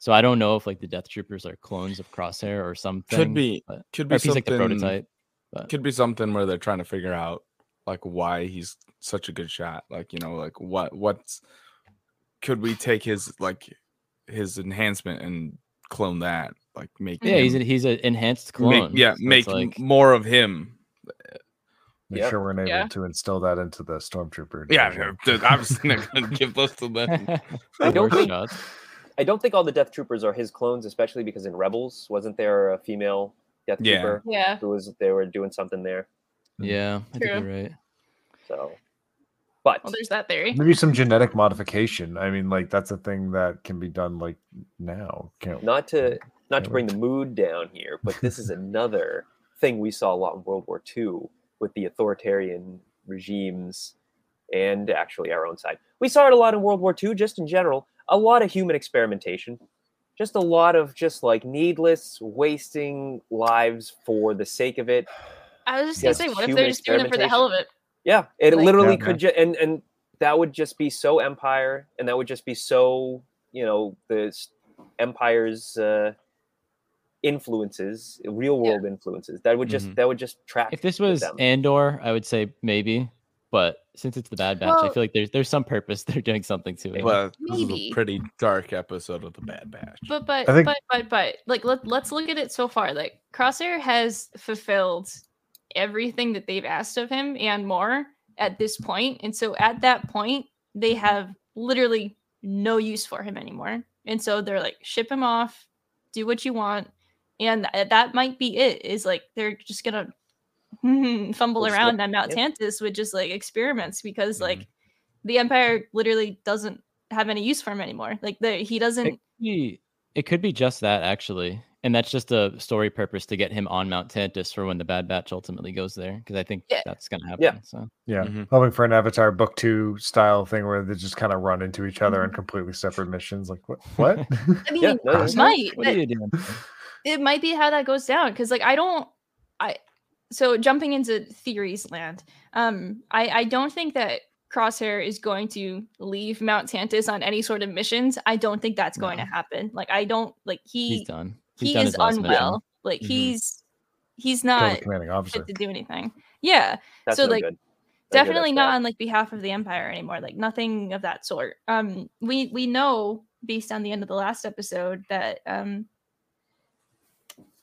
So I don't know if like the Death Troopers are clones of Crosshair or something. Could be, but- could be if he's like something. the prototype. But Could be something where they're trying to figure out like why he's such a good shot. Like you know, like what what's could we take his like his enhancement and clone that? Like make yeah, he's a, he's an enhanced clone. make, clone. yeah so make like more of him. Make Yep. sure we're able Yeah. to instill that into the stormtrooper. Yeah, division. dude, I was gonna give those to them. I the don't worst think- shots. I don't think all the Death Troopers are his clones, especially because in Rebels, wasn't there a female Death Yeah. Trooper yeah. who was they were doing something there? Mm-hmm. Yeah, I think True. you're right. So, but Well, there's that theory. Maybe some genetic modification. I mean, like that's a thing that can be done like now. Can't not to not to Yeah, bring the mood down here, but this is another thing we saw a lot in World War II with the authoritarian regimes and actually our own side. We saw it a lot in World War II, just in general. A lot of human experimentation, just a lot of just like needless wasting lives for the sake of it. I was just Yes, gonna say, what if they're just doing it for the hell of it? Yeah, it Like- literally Yeah. could just and and that would just be so empire, and that would just be so you know the empire's uh, influences, real world influences. That would just Mhm. that would just track. If this was them. Andor, I would say maybe. But since it's the Bad Batch, I feel like there's there's some purpose they're doing something to it. Well, this is Maybe. a pretty dark episode of the Bad Batch. But but I think- but but but like let let's look at it so far. Like Crosshair has fulfilled everything that they've asked of him and more at this point. And so at that point, they have literally no use for him anymore. And so they're like, ship him off, do what you want. And uh, that might be it. Is like they're just gonna fumble Just around look- on Mount yep. Tantus with just like experiments because Mhm. like the Empire literally doesn't have any use for him anymore. Like the, he doesn't It could, be, it could be just that actually, and that's just a story purpose to get him on Mount Tantis for when the Bad Batch ultimately goes there, because I think Yeah. that's gonna happen. Yeah. So Yeah, Mhm. hoping for an Avatar book two style thing where they just kind of run into each other Mm-hmm. on completely separate missions. Like what? What? I mean, Yeah, no, it might. what are you doing? it might be how that goes down because like i don't i so jumping into theories land um i i don't think that crosshair is going to leave mount tantis on any sort of missions i don't think that's going to happen like i don't like he He's done. He's he done is his last unwell mission. like Mhm. he's he's not commanding officer. fit to do anything yeah That's so, no like, good. Definitely that's not on like behalf of the empire anymore like nothing of that sort um we we know based on the end of the last episode that um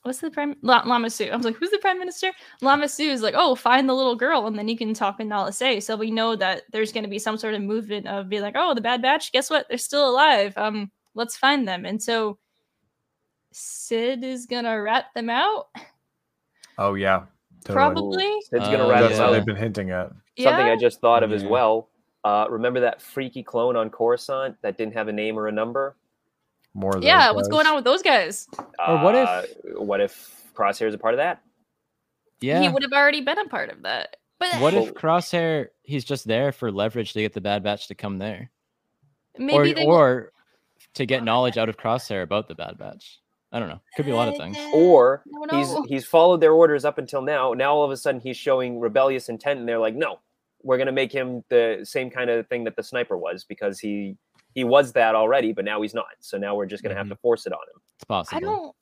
what's the prime La- Lama Su? I was like, who's the prime minister? Lama Su is like, oh, find the little girl, and then you can talk in Nala Se. So we know that there's going to be some sort of movement of being like, oh, the Bad Batch. Guess what? They're still alive. Um, let's find them. And so Cid is gonna rat them out, Oh yeah, totally. probably. Cid's gonna Uh, rat That's us yeah. what out. they've been hinting at. Something Yeah. I just thought of as well. Uh, remember that freaky clone on Coruscant that didn't have a name or a number? More. Of Yeah, those what's going on with those guys? Or what if- Uh, what if Crosshair is a part of that? Yeah. He would have already been a part of that. But What if Crosshair he's just there for leverage to get the Bad Batch to come there, maybe or they or to get knowledge out of Crosshair about the Bad Batch? I don't know. Could be a lot of things. Or he's he's followed their orders up until now. Now all of a sudden he's showing rebellious intent, and they're like, "No, we're gonna make him the same kind of thing that the sniper was because he he was that already, but now he's not. So now we're just gonna have mm-hmm. to force it on him." It's possible. I don't.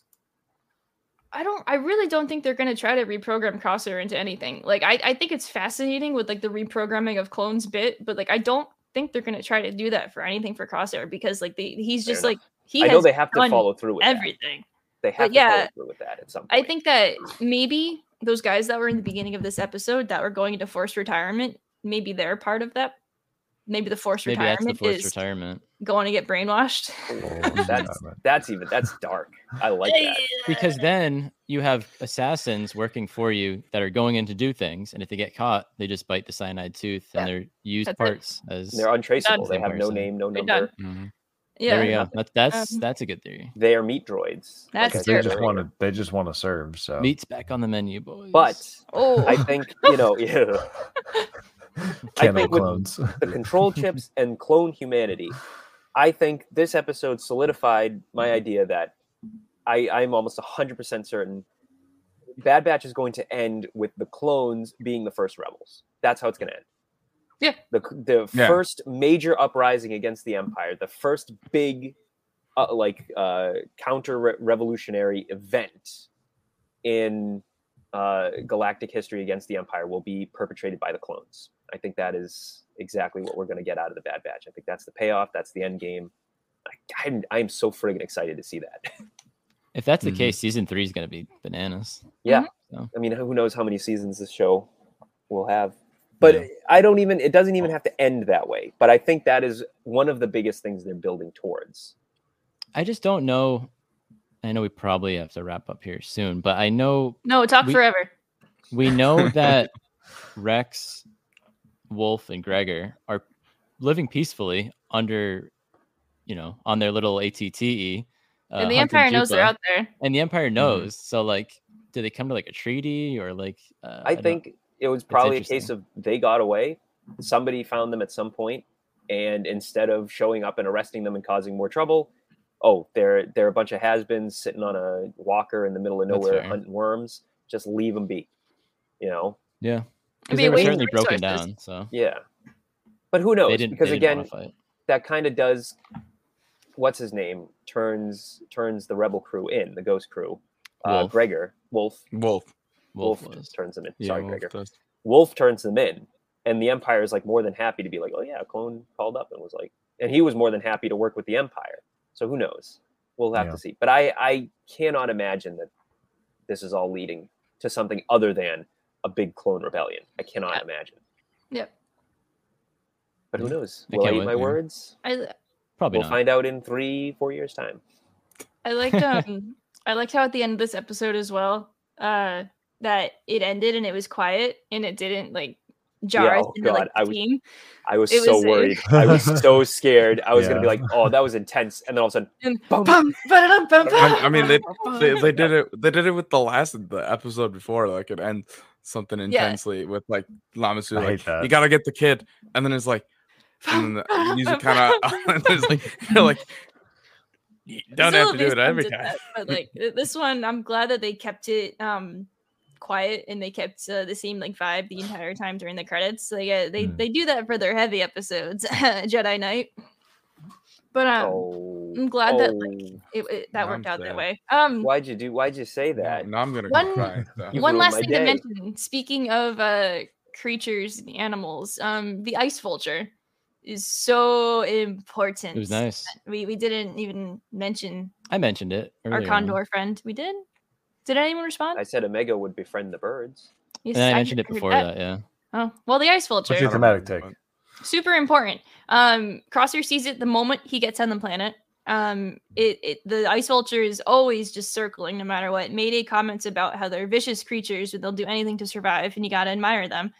I don't. I really don't think they're going to try to reprogram Crosshair into anything. Like, I, I think it's fascinating with like the reprogramming of clones bit, but like, I don't think they're going to try to do that for anything for Crosshair because like they, he's just like he I know they have to follow through with that. everything. They have but to follow yeah, through with that at some point. I think that maybe those guys that were in the beginning of this episode that were going into forced retirement, maybe they're part of that. Maybe the forced Maybe that's retirement the forced is retirement going to get brainwashed. Ooh, that's that's even that's dark. I like that. because then you have assassins working for you that are going in to do things, and if they get caught, they just bite the cyanide tooth and Yeah, they're used that's it. parts as. They're untraceable. They have no name, no They're number. done. Mhm. Yeah. There we go. That, that's Um, that's a good theory. They are meat droids. That's I they just want to. They just want to serve. So Meat's back on the menu, boys. But Oh, I think you know, yeah, I cannibal think with- clones. the control chips and clone humanity. I think this episode solidified my idea that I, I'm almost 100% certain Bad Batch is going to end with the clones being the first rebels. That's how it's going to end. Yeah. The, the Yeah. first major uprising against the Empire, the first big, uh, like, uh, counter revolutionary event in uh, galactic history against the Empire will be perpetrated by the clones. I think that is exactly what we're going to get out of the Bad Batch. I think that's the payoff. That's the end game. I, I'm, I'm so friggin' excited to see that. if that's the Mhm. case, season three is going to be bananas. yeah. So. I mean, who knows how many seasons this show will have. But Yeah. I don't even, it doesn't even have to end that way. But I think that is one of the biggest things they're building towards. I just don't know. I know we probably have to wrap up here soon, but I know no, talk we- forever. we know that Rex, Wolffe, and Gregor are living peacefully under, you know, on their little ATTE. Uh, and the hunting Empire knows they're out there. and the Empire knows. So, like, do they come to like a treaty or like? Uh, I don't- think it was probably a case of they got away. Somebody found them at some point, and instead of showing up and arresting them and causing more trouble, oh, they're they're a bunch of has-beens sitting on a walker in the middle of nowhere hunting worms. Just leave them be, you know? yeah, because be they were certainly broken down. So Yeah. But who knows? they didn't because they didn't again, fight. that kind of does. What's his name? Turns turns the rebel crew in the ghost crew. Uh, Wolffe. Gregor Wolffe. Wolffe. Wolffe, Wolffe, turns them in. Yeah, Sorry, Wolffe Gregor. does. Wolffe turns them in, and the Empire is like more than happy to be like, oh yeah, a clone called up and was like, and he was more than happy to work with the Empire. So who knows? We'll have Yeah. to see. But I I cannot imagine that this is all leading to something other than a big clone rebellion. I cannot Yeah. imagine. Yep. But who knows? I Will I eat wait, my yeah. words? I Probably we'll not. find out in three, four years' time. I liked um I liked how at the end of this episode as well, uh that it ended and it was quiet and it didn't like jar Yeah, oh into God, like I the was- team. I was It so was worried. I was so scared. I was gonna be like, "Oh, that was intense," and then all of a sudden, And boom. bum, ba-da-dum, bum, I, I mean, they, they they did it. They did it with the last the episode before. Like it ends something intensely with like Lama Su. Like you gotta get the kid, and then it's like, and then the music kind of. it's like you're like, you don't Still have to do it every time. that, but like this one, I'm glad that they kept it um quiet and they kept uh, the same like vibe the entire time during the credits. Like uh, they Hmm. they do that for their heavy episodes, Jedi Knight. But um, Oh, I'm glad that, like, oh. it, it, that Now worked I'm out that way. Um, Why'd you do? Why'd you say that? now I'm gonna One- cry. so. One last thing day. to mention. Speaking of uh creatures and animals, um, the ice vulture is so important. It was nice. We we didn't even mention I mentioned it. our earlier on. condor friend. We did. Did anyone respond? I said Omega would befriend the birds. Yes, And I I mentioned it before that. that. Yeah. Oh, well, the ice vulture. What's your thematic take? super important. Um, Crosshair sees it the moment he gets on the planet. Um, it, it the ice vulture is always just circling no matter what. Mayday comments about how they're vicious creatures and they'll do anything to survive, and you gotta admire them.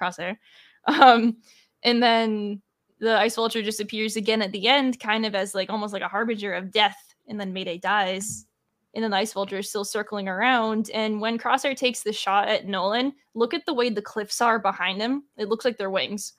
Crosshair. Um, and then the ice vulture just appears again at the end, kind of as like almost like a harbinger of death, and then Mayday dies. And then the ice vulture is still circling around. And when Crosshair takes the shot at Nolan, look at the way the cliffs are behind him. It looks like they're wings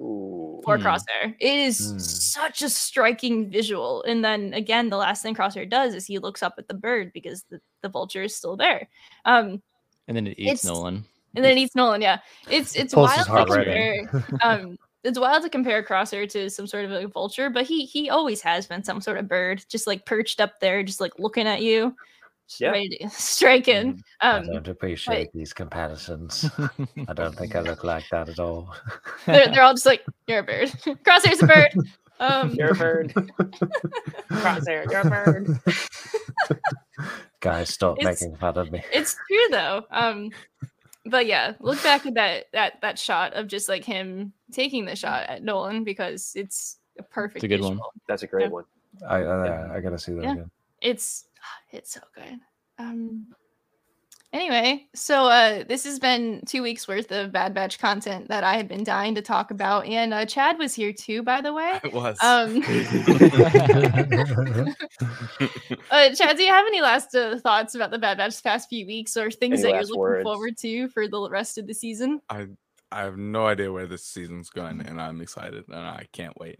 Ooh. for Hmm. Crosshair. It is Hmm. such a striking visual. And then again, the last thing Crosshair does is he looks up at the bird because the, the vulture is still there. Um, And then it eats Nolan. and then it eats Nolan. Yeah, it's it's Pulls wild his to compare. um, it's wild to compare Crosshair to some sort of a vulture, but he he always has been some sort of bird, just like perched up there, just like looking at you, just Yeah. ready to strike in. Mm, I Um, don't appreciate these comparisons. I don't think I look like that at all. they're, they're all just like, "You're a bird." Crosshair's a bird. Um, You're a bird. Crosshair, you're a bird. Guys, stop It's- making fun of me. it's true though um but yeah look back at that that that shot of just like him taking the shot at nolan because it's a perfect It's a good one. That's a great Yeah. one. I, I I gotta see that Yeah. again. it's it's so good um anyway so uh this has been two weeks worth of bad batch content that i had been dying to talk about and uh chad was here too by the way It was. um uh chad do you have any last uh, thoughts about the bad batch this past few weeks or things Any that you're looking words? forward to for the rest of the season I I have no idea where this season's going, and I'm excited, and I can't wait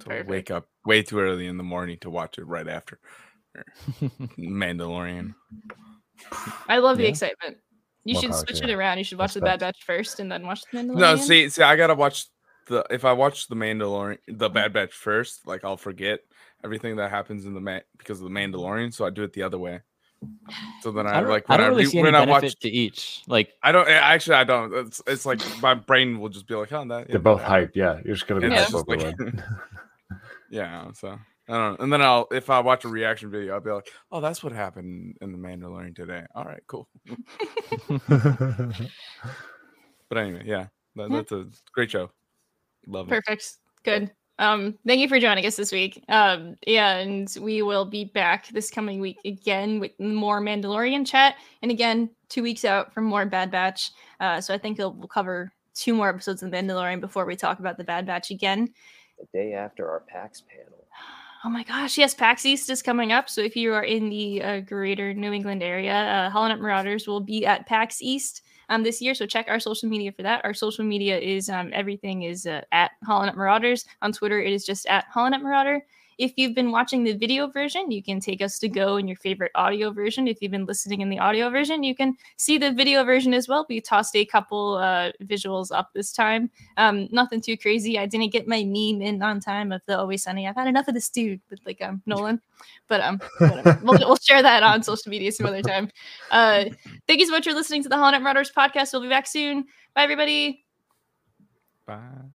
to Perfect. wake up way too early in the morning to watch it right after Mandalorian. I love the Yeah. excitement. You More should switch it around. You should watch the Bad Respect. Batch first and then watch the Mandalorian. No, see, see, I gotta watch the. If I watch the Mandalorian, the Bad Batch first, like I'll forget everything that happens in the man because of the Mandalorian. So I do it the other way. So then I, I don't, like I when don't I, re- see any when I watch. to each. Like, I don't actually. I don't. It's, it's like my brain will just be like, "Oh, that." They're both hyped Yeah, you're just gonna be And Yeah. hype just like, yeah. So I don't know. And then I'll if I watch a reaction video, I'll be like, "Oh, that's what happened in the Mandalorian today." All right, cool. But anyway, yeah, that, Yeah. that's a great show. Love it. Perfect. Good. Um, thank you for joining us this week. Um, yeah, and we will be back this coming week again with more Mandalorian chat, and again two weeks out from more Bad Batch. Uh, so I think we'll, we'll cover two more episodes of the Mandalorian before we talk about the Bad Batch again. The day after our PAX panel. Oh my gosh, yes, PAX East is coming up. So if you are in the uh, greater New England area, uh, Holonet Marauders will be at PAX East um, this year. So check our social media for that. Our social media is um, everything is uh, at Holonet Marauders. On Twitter, it is just at Holonet Marauder. If you've been watching the video version, you can take us to go in your favorite audio version. If you've been listening in the audio version, you can see the video version as well. We tossed a couple uh, visuals up this time. Um, nothing too crazy. I didn't get my meme in on time of the Always Sunny. I've had enough of this dude with like um Nolan, but um, we'll, we'll share that on social media some other time. Uh, thank you so much for listening to the Holonet Marauders podcast. We'll be back soon. Bye, everybody. Bye.